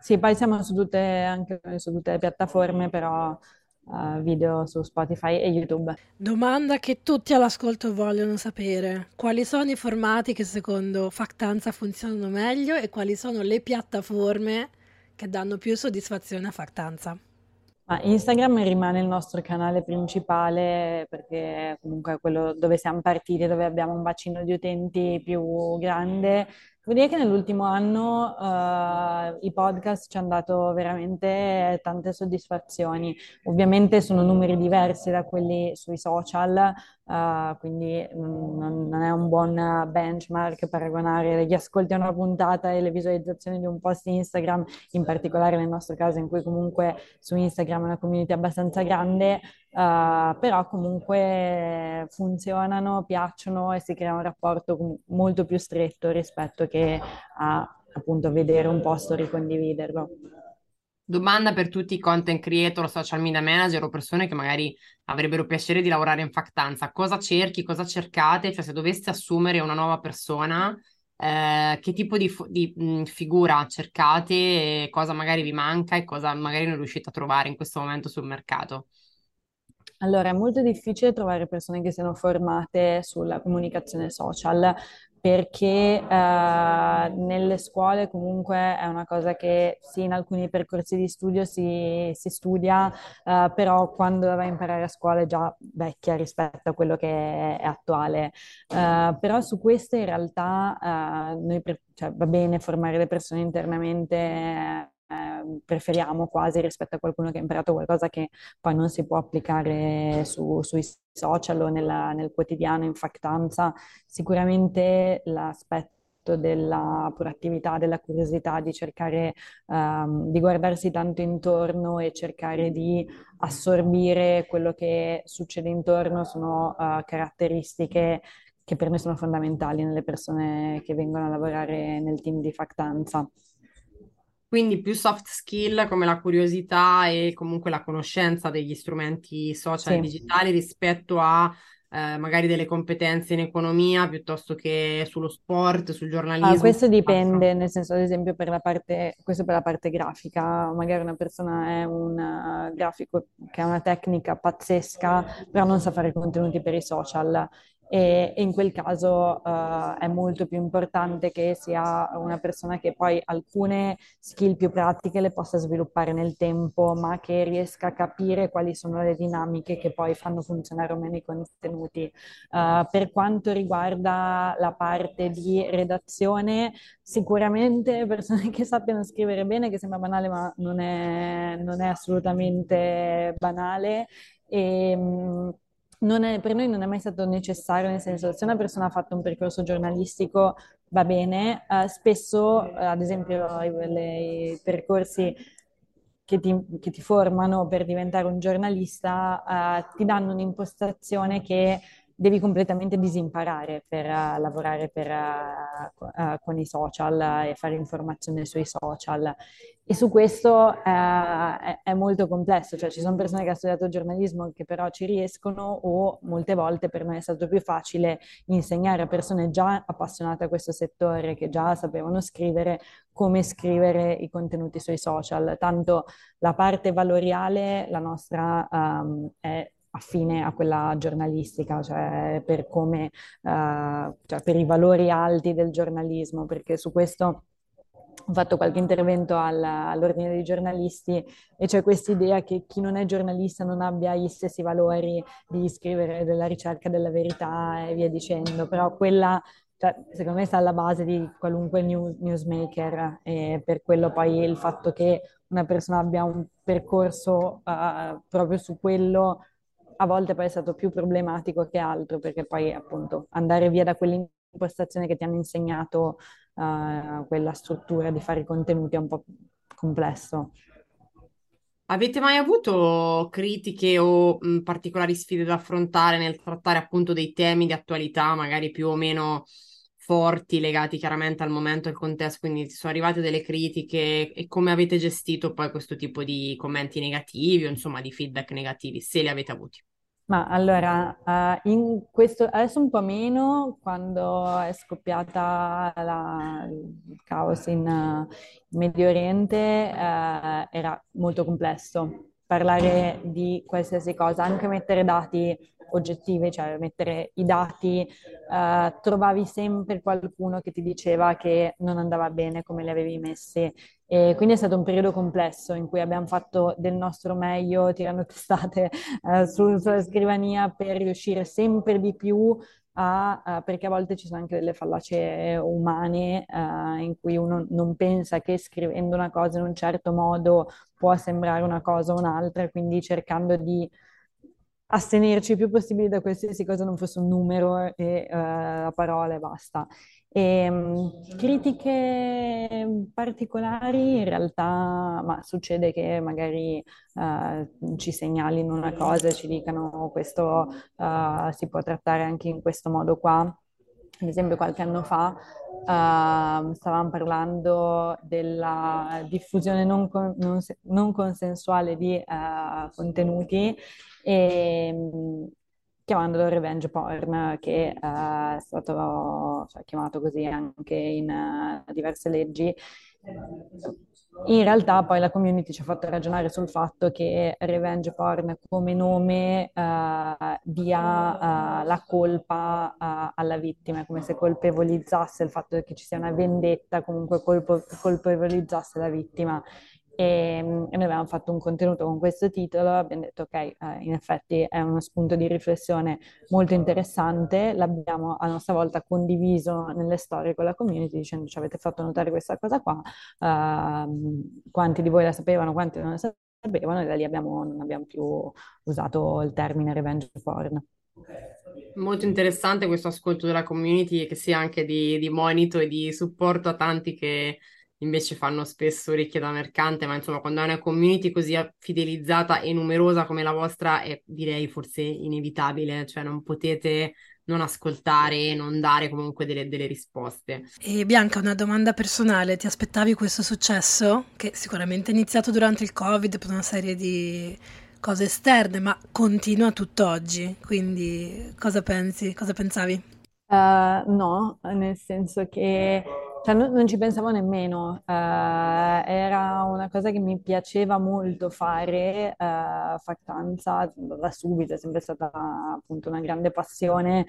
sì, poi siamo su tutte, anche su tutte le piattaforme, però uh, video su Spotify e YouTube. Domanda che tutti all'ascolto vogliono sapere. Quali sono i formati che secondo Factanza funzionano meglio e quali sono le piattaforme che danno più soddisfazione a Factanza? Ma Instagram rimane il nostro canale principale perché comunque è quello dove siamo partiti, dove abbiamo un bacino di utenti più grande Devo dire che nell'ultimo anno uh, i podcast ci hanno dato veramente tante soddisfazioni. Ovviamente sono numeri diversi da quelli sui social, uh, quindi non, non, è un buon benchmark paragonare gli ascolti a una puntata e le visualizzazioni di un post Instagram, in particolare nel nostro caso in cui comunque su Instagram è una community abbastanza grande, Uh, però comunque funzionano, piacciono e si crea un rapporto molto più stretto rispetto che a appunto vedere un posto e ricondividerlo. Domanda per tutti i content creator, social media manager o persone che magari avrebbero piacere di lavorare in factanza. Cosa cerchi, cosa cercate? Cioè se doveste assumere una nuova persona, eh, che tipo di, di mh, figura cercate, cosa magari vi manca e cosa magari non riuscite a trovare in questo momento sul mercato? Allora, è molto difficile trovare persone che siano formate sulla comunicazione social perché eh, nelle scuole comunque è una cosa che sì, in alcuni percorsi di studio si, si studia, eh, però quando la vai a imparare a scuola è già vecchia rispetto a quello che è, attuale. Eh, però su questo in realtà eh, pre- cioè, va bene formare le persone internamente eh, preferiamo quasi rispetto a qualcuno che ha imparato qualcosa che poi non si può applicare su, sui social o nella, nel quotidiano in factanza. Sicuramente l'aspetto della proattività, della curiosità, di cercare um, di guardarsi tanto intorno e cercare di assorbire quello che succede intorno sono uh, caratteristiche che per me sono fondamentali nelle persone che vengono a lavorare nel team di factanza. Quindi più soft skill come la curiosità e comunque la conoscenza degli strumenti social e digitali rispetto a eh, magari delle competenze in economia piuttosto che sullo sport, sul giornalismo. Ah, questo dipende, nel senso, ad esempio, per la parte, questo per la parte grafica, magari una persona è un uh, grafico che ha una tecnica pazzesca, però non sa fare contenuti per i social e, in quel caso uh, è molto più importante che sia una persona che poi alcune skill più pratiche le possa sviluppare nel tempo, ma che riesca a capire quali sono le dinamiche che poi fanno funzionare o meno i contenuti. Uh, per quanto riguarda la parte di redazione, sicuramente persone che sappiano scrivere bene, che sembra banale, ma non è, non è assolutamente banale. E, um, è, per noi non è mai stato necessario, nel senso, se una persona ha fatto un percorso giornalistico va bene, uh, spesso, uh, ad esempio, i, i percorsi che ti, che ti, formano per diventare un giornalista uh, ti danno un'impostazione che devi completamente disimparare per uh, lavorare per, uh, uh, con i social e fare informazione sui social. E su questo è, è, molto complesso, cioè ci sono persone che hanno studiato giornalismo che però ci riescono o molte volte per noi è stato più facile insegnare a persone già appassionate a questo settore, che già sapevano scrivere, come scrivere i contenuti sui social. Tanto la parte valoriale, la nostra um, è affine a quella giornalistica, cioè per come, uh, cioè per i valori alti del giornalismo, perché su questo ho fatto qualche intervento al, all'ordine dei giornalisti e c'è questa idea che chi non è giornalista non abbia gli stessi valori di scrivere della ricerca della verità e via dicendo, però quella cioè, secondo me sta alla base di qualunque news, newsmaker e per quello poi il fatto che una persona abbia un percorso uh, proprio su quello a volte poi è stato più problematico che altro, perché poi appunto andare via da quell'impostazione che ti hanno insegnato uh, quella struttura di fare i contenuti è un po' complesso. Avete mai avuto critiche o mh, particolari sfide da affrontare nel trattare appunto dei temi di attualità, magari più o meno forti, legati chiaramente al momento e al contesto? Quindi sono arrivate delle critiche e come avete gestito poi questo tipo di commenti negativi o insomma di feedback negativi, se li avete avuti? Ma allora, uh, in questo, adesso un po' meno, quando è scoppiata la, il caos in, uh, Medio Oriente, uh, era molto complesso parlare di qualsiasi cosa, anche mettere dati oggettivi, cioè mettere i dati, trovavi sempre qualcuno che ti diceva che non andava bene come li avevi messi e quindi è stato un periodo complesso in cui abbiamo fatto del nostro meglio, tirando testate eh, su, sulla scrivania per riuscire sempre di più a, uh, perché a volte ci sono anche delle fallacie umane uh, in cui uno non pensa che scrivendo una cosa in un certo modo può sembrare una cosa o un'altra, quindi cercando di astenerci il più possibile da qualsiasi cosa non fosse un numero e uh, la parola e basta. E, um, critiche particolari in realtà, ma succede che magari uh, ci segnalino una cosa ci dicano questo uh, si può trattare anche in questo modo qua. Ad esempio qualche anno fa uh, stavamo parlando della diffusione non, con, non, non consensuale di contenuti e chiamandolo revenge porn, che uh, è stato cioè, chiamato così anche in uh, diverse leggi. In realtà poi la community ci ha fatto ragionare sul fatto che revenge porn come nome uh, dia la colpa alla vittima, come se colpevolizzasse il fatto che ci sia una vendetta, comunque colpo- colpevolizzasse la vittima e, ehm, e, noi avevamo fatto un contenuto con questo titolo, abbiamo detto ok, eh, in effetti è uno spunto di riflessione molto interessante, l'abbiamo a nostra volta condiviso nelle storie con la community dicendo ci avete fatto notare questa cosa qua, uh, quanti di voi la sapevano, quanti non la sapevano e da lì abbiamo, non abbiamo più usato il termine revenge porn. Molto interessante questo ascolto della community che sia anche di, di monito e di supporto a tanti che invece fanno spesso orecchie da mercante, ma insomma quando è una community così fidelizzata e numerosa come la vostra è direi forse inevitabile, cioè non potete non ascoltare e non dare comunque delle, delle, risposte. E Bianca, una domanda personale, ti aspettavi questo successo? Che sicuramente è iniziato durante il Covid per una serie di cose esterne, ma continua tutt'oggi, quindi cosa pensi? Cosa pensavi? Uh, no, nel senso che cioè, non, non, ci pensavo nemmeno, uh, era una cosa che mi piaceva molto fare, uh, Factanza da subito, è sempre stata appunto una grande passione,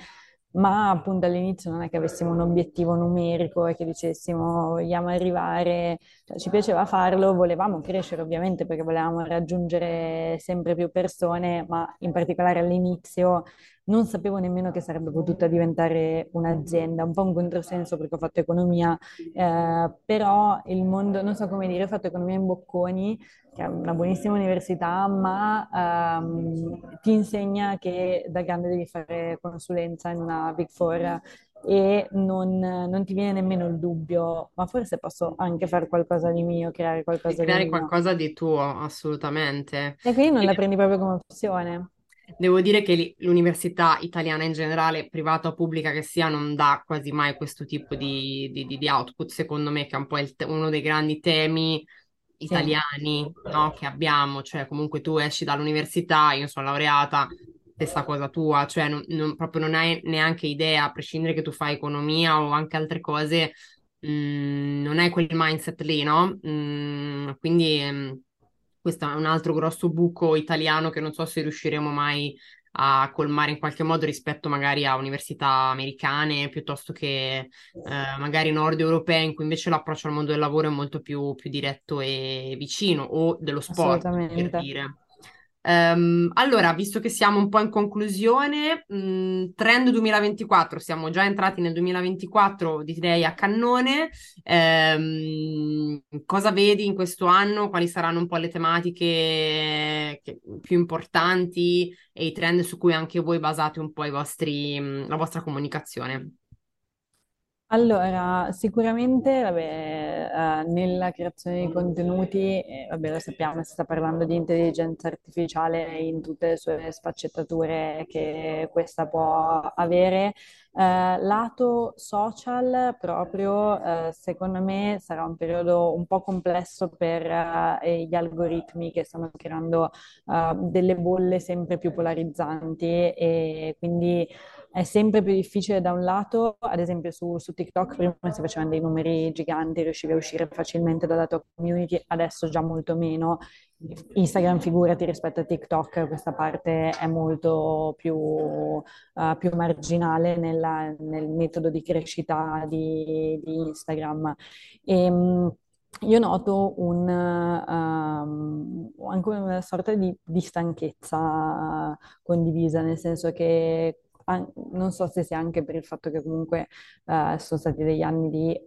ma appunto all'inizio non è che avessimo un obiettivo numerico e che dicessimo vogliamo arrivare, cioè, ci piaceva farlo, volevamo crescere ovviamente perché volevamo raggiungere sempre più persone, ma in particolare all'inizio non sapevo nemmeno che sarebbe potuta diventare un'azienda, un po' un controsenso perché ho fatto economia, eh, però il mondo, non so come dire, ho fatto economia in Bocconi, che è una buonissima università, ma ehm, ti insegna che da grande devi fare consulenza in una Big Four e non, non, ti viene nemmeno il dubbio, ma forse posso anche fare qualcosa di mio, creare qualcosa di, creare di mio. qualcosa di tuo, assolutamente. E quindi non e... la prendi proprio come opzione. Devo dire che l'università italiana in generale, privata o pubblica che sia, non dà quasi mai questo tipo di, di, di output, secondo me, che è un po' te- uno dei grandi temi italiani sì. no, che abbiamo. Cioè, comunque tu esci dall'università, io sono laureata, stessa cosa tua, cioè non, non, proprio non hai neanche idea, a prescindere che tu fai economia o anche altre cose, mh, mm, non hai quel mindset lì, no? Mh, mm, quindi... Questo è un altro grosso buco italiano che non so se riusciremo mai a colmare in qualche modo rispetto magari a università americane piuttosto che eh, magari nord europee in cui invece l'approccio al mondo del lavoro è molto più, più diretto e vicino o dello sport per dire. Um, allora, visto che siamo un po' in conclusione, mh, mm, trend 2024, siamo già entrati nel 2024, direi a cannone. Um, cosa vedi in questo anno? Quali saranno un po' le tematiche che, più importanti e i trend su cui anche voi basate un po' vostri, la vostra comunicazione? Allora, sicuramente vabbè, eh, nella creazione di contenuti, eh, vabbè, lo sappiamo, si sta parlando di intelligenza artificiale in tutte le sue sfaccettature che questa può avere. Eh, lato social, proprio, eh, secondo me sarà un periodo un po' complesso per eh, gli algoritmi che stanno creando eh, delle bolle sempre più polarizzanti e quindi è sempre più difficile da un lato, ad esempio su, su, TikTok prima si facevano dei numeri giganti, riuscivi a uscire facilmente dalla tua community, adesso già molto meno. Instagram, figurati, rispetto a TikTok, questa parte è molto più, uh, più marginale nella, nel metodo di crescita di, di Instagram. E, um, io noto un, um, anche una sorta di, di stanchezza condivisa, nel senso che non so se sia anche per il fatto che comunque uh, sono stati degli anni di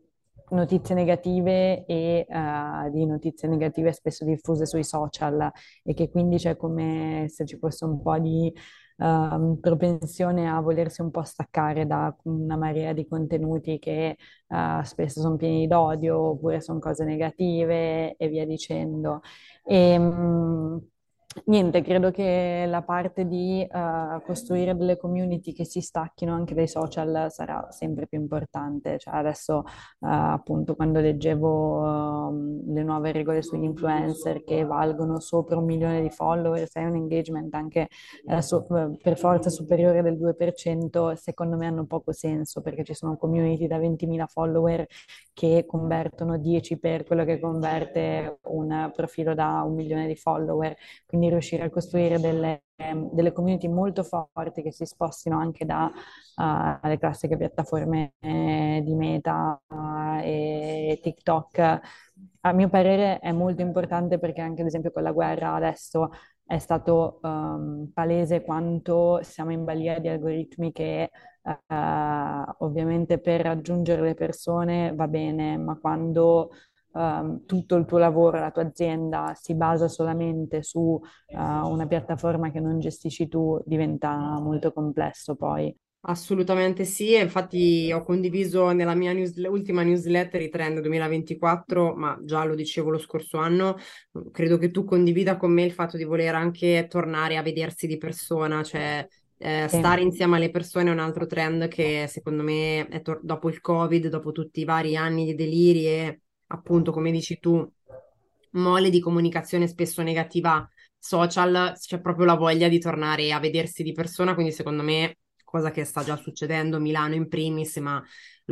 notizie negative e uh, di notizie negative spesso diffuse sui social e che quindi c'è come se ci fosse un po' di uh, propensione a volersi un po' staccare da una marea di contenuti che uh, spesso sono pieni d'odio oppure sono cose negative e via dicendo. E, um, Niente, credo che la parte di uh, costruire delle community che si stacchino anche dai social sarà sempre più importante. Cioè adesso, uh, appunto, quando leggevo uh, le nuove regole sugli influencer che valgono sopra un milione di follower, se hai un engagement anche eh, so, per forza superiore del 2%, secondo me hanno poco senso perché ci sono community da 20.000 follower che convertono 10 per quello che converte un profilo da un milione di follower. Quindi quindi riuscire a costruire delle, delle community molto forti che si spostino anche dalle uh, classiche piattaforme eh, di Meta uh, e TikTok. A mio parere è molto importante perché anche ad esempio con la guerra adesso è stato um, palese quanto siamo in balia di algoritmi che uh, ovviamente per raggiungere le persone va bene, ma quando um, tutto il tuo lavoro, la tua azienda si basa solamente su uh, una piattaforma che non gestisci tu, diventa molto complesso poi. Assolutamente sì, infatti ho condiviso nella mia news, ultima newsletter i trend 2024, ma già lo dicevo lo scorso anno, credo che tu condivida con me il fatto di voler anche tornare a vedersi di persona, cioè eh, sì. stare insieme alle persone è un altro trend che secondo me è tor- dopo il Covid, dopo tutti i vari anni di deliri e appunto, come dici tu, mole di comunicazione spesso negativa social, c'è proprio la voglia di tornare a vedersi di persona, quindi secondo me cosa che sta già succedendo Milano in primis, ma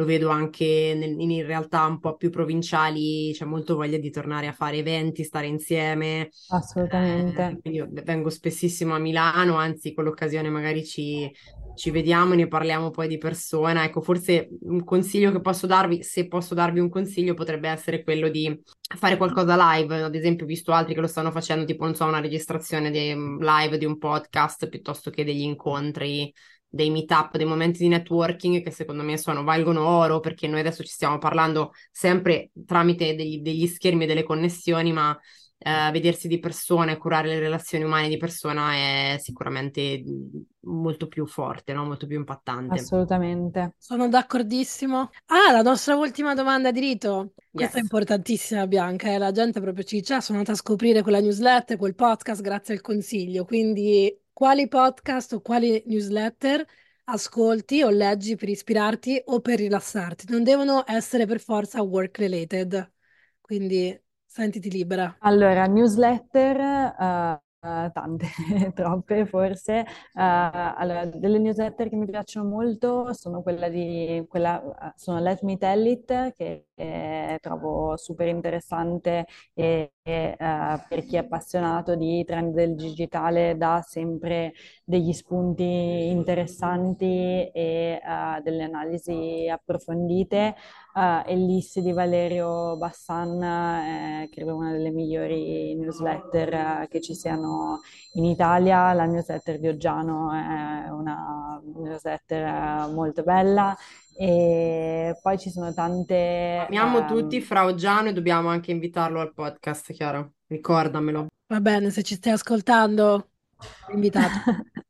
lo vedo anche nel, in realtà un po' più provinciali, c'è molto voglia di tornare a fare eventi, stare insieme. Assolutamente. Eh, io vengo spessissimo a Milano, anzi con l'occasione magari ci, ci vediamo e ne parliamo poi di persona. Ecco, forse un consiglio che posso darvi, se posso darvi un consiglio, potrebbe essere quello di fare qualcosa live. Ad esempio, ho visto altri che lo stanno facendo, tipo, non so, una registrazione di, live di un podcast piuttosto che degli incontri dei meetup, dei momenti di networking che secondo me sono, valgono oro perché noi adesso ci stiamo parlando sempre tramite degli, degli schermi e delle connessioni, ma eh, vedersi di persona e curare le relazioni umane di persona è sicuramente molto più forte, no? molto più impattante. Assolutamente. Sono d'accordissimo. Ah, la nostra ultima domanda di rito. Questa yes. è importantissima, Bianca. Eh? La gente proprio ci dice: ah, sono andata a scoprire quella newsletter, quel podcast grazie al consiglio. Quindi, quali podcast o quali newsletter ascolti o leggi per ispirarti o per rilassarti? Non devono essere per forza work related. Quindi Sentiti libera. Allora, newsletter, uh, Uh, tante, troppe forse. Uh, allora, delle newsletter che mi piacciono molto sono quella di quella, uh, sono Let Me Tell It, che, che trovo super interessante e, e per chi è appassionato di trend del digitale dà sempre degli spunti interessanti e delle analisi approfondite. Uh, Ellissi di Valerio Bassan è credo una delle migliori newsletter uh, che ci siano in Italia. La newsletter di Oggiano è una newsletter uh, molto bella e poi ci sono tante... Amiamo um... tutti Fra Oggiano e dobbiamo anche invitarlo al podcast, chiaro? Ricordamelo. Va bene, se ci stai ascoltando, invitato.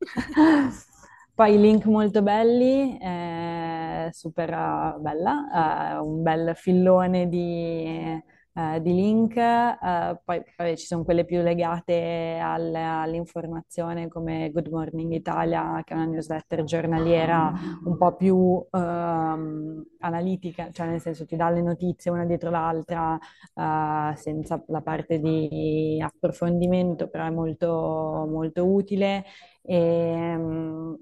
Poi link molto belli, eh, super uh, bella, uh, un bel fillone di, uh, di link, poi, poi, ci sono quelle più legate al, all'informazione come Good Morning Italia, che è una newsletter giornaliera un po' più um, analitica, cioè nel senso ti dà le notizie una dietro l'altra senza la parte di approfondimento, però è molto, molto utile. E, um,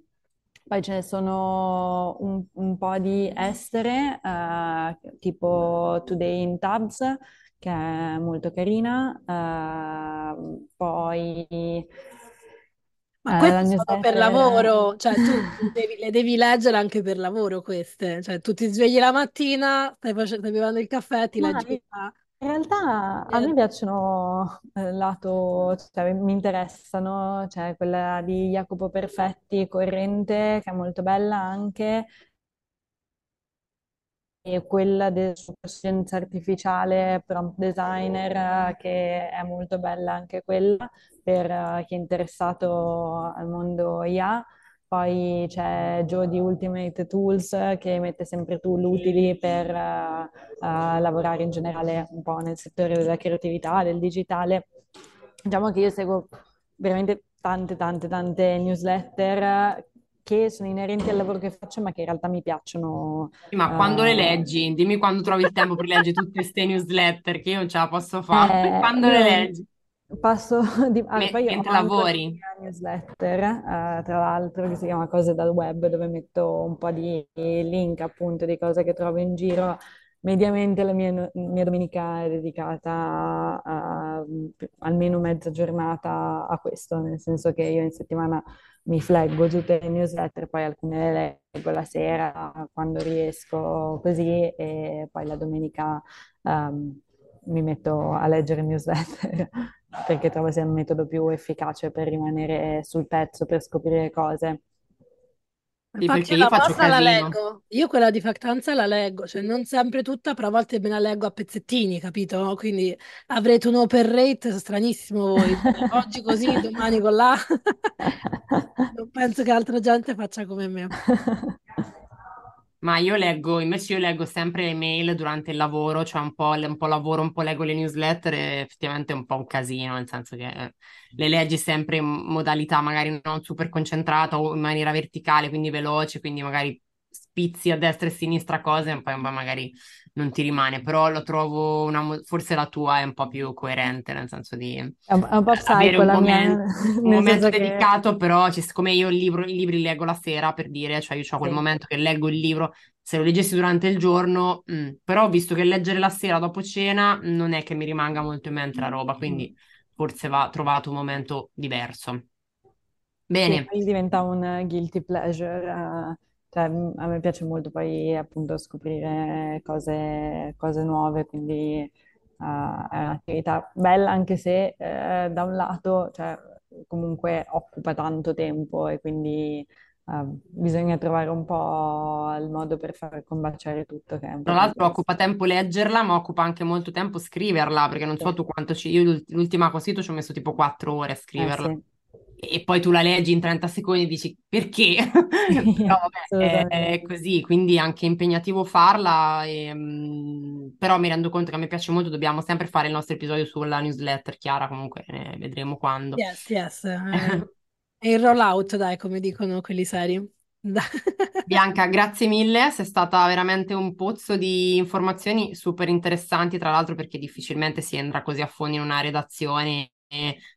poi ce ne sono un, un po' di estere, eh, tipo Today in Tabs, che è molto carina. Eh, poi... Ma eh, queste sono per lavoro, cioè tu devi, le devi leggere anche per lavoro queste, cioè tu ti svegli la mattina, stai, facendo, stai bevendo il caffè, ti Ma leggi in realtà a me piacciono eh, lato, cioè mi interessano, cioè quella di Jacopo Perfetti, Corrente, che è molto bella anche, e quella del scienza artificiale, prompt designer, che è molto bella anche quella per chi è interessato al mondo IA. Poi c'è Joe di Ultimate Tools che mette sempre tool utili per uh, uh, lavorare in generale un po' nel settore della creatività, del digitale. Diciamo che io seguo veramente tante, tante, tante newsletter che sono inerenti al lavoro che faccio, ma che in realtà mi piacciono. ma uh... quando le leggi? Dimmi quando trovi il tempo per leggere tutte queste newsletter, che io non ce la posso fare. Eh, quando le leggi? Passo di... Ah, poi mentre lavori. newsletter, uh, tra l'altro, che si chiama Cose dal web, dove metto un po' di link appunto di cose che trovo in giro. Mediamente la mia, mia domenica è dedicata a, a, almeno mezza giornata a questo, nel senso che io in settimana mi fleggo tutte le newsletter, poi alcune le leggo la sera quando riesco così e poi la domenica um, mi metto a leggere newsletter perché trovo sia il metodo più efficace per rimanere sul pezzo, per scoprire cose. Sì, perché io faccio casino. la leggo. Io quella di Factanza la leggo, cioè non sempre tutta, però a volte me la leggo a pezzettini, capito? Quindi avrete un open rate stranissimo voi. Oggi così, domani con là. non penso che altra gente faccia come me. Ma io leggo, invece io leggo sempre le mail durante il lavoro, cioè un po', un po' lavoro, un po' leggo le newsletter e effettivamente è un po' un casino, nel senso che eh, le leggi sempre in modalità magari non super concentrata o in maniera verticale, quindi veloce, quindi magari spizzi a destra e a sinistra cose e poi magari non ti rimane, però lo trovo una, forse la tua è un po' più coerente, nel senso di è un, è un po' avere un momento, mia, un momento dedicato, che... però cioè, siccome io il libro, i libri li leggo la sera per dire, cioè io ho quel sì. momento che leggo il libro, se lo leggessi durante il giorno, mh, mm, però visto che leggere la sera dopo cena non è che mi rimanga molto in mente la roba, quindi forse va trovato un momento diverso. Bene. poi diventa un guilty pleasure. eh, cioè, a me piace molto poi appunto scoprire cose, cose nuove, quindi eh, è un'attività bella anche se eh, da un lato, cioè, comunque occupa tanto tempo e quindi eh, bisogna trovare un po' il modo per far combaciare tutto, Tra l'altro occupa tempo leggerla, ma occupa anche molto tempo scriverla, perché non so tu quanto ci... Io l'ult- l'ultima cosito ci ho messo tipo quattro ore a Eh scriverla. sì, E poi tu la leggi in 30 secondi e dici perché? Però vabbè, è, così, quindi è anche impegnativo farla, e, mm, però mi rendo conto che a me piace molto, dobbiamo sempre fare il nostro episodio sulla newsletter, Chiara, comunque eh, vedremo quando. Yes, yes. eh, È il rollout, dai, come dicono quelli seri. Bianca, grazie mille, sei stata veramente un pozzo di informazioni super interessanti, tra l'altro perché difficilmente si entra così a fondo in una redazione,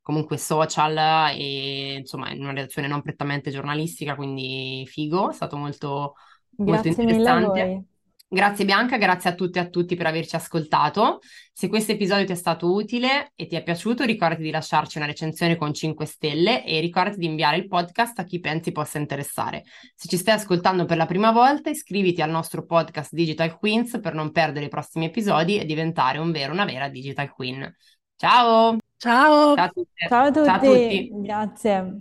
comunque social e insomma in una redazione non prettamente giornalistica, quindi figo, è stato molto, molto Grazie mille a interessante. voi. Grazie Bianca, grazie a tutte e a tutti per averci ascoltato. Se questo episodio ti è stato utile e ti è piaciuto, ricordati di lasciarci una recensione con 5 stelle e ricordati di inviare il podcast a chi pensi possa interessare. Se ci stai ascoltando per la prima volta, iscriviti al nostro podcast Digital Queens per non perdere i prossimi episodi e diventare un vero, una vera Digital Queen. Ciao! Ciao! Ciao a tutte! Ciao a Ciao a tutti, tutti! grazie.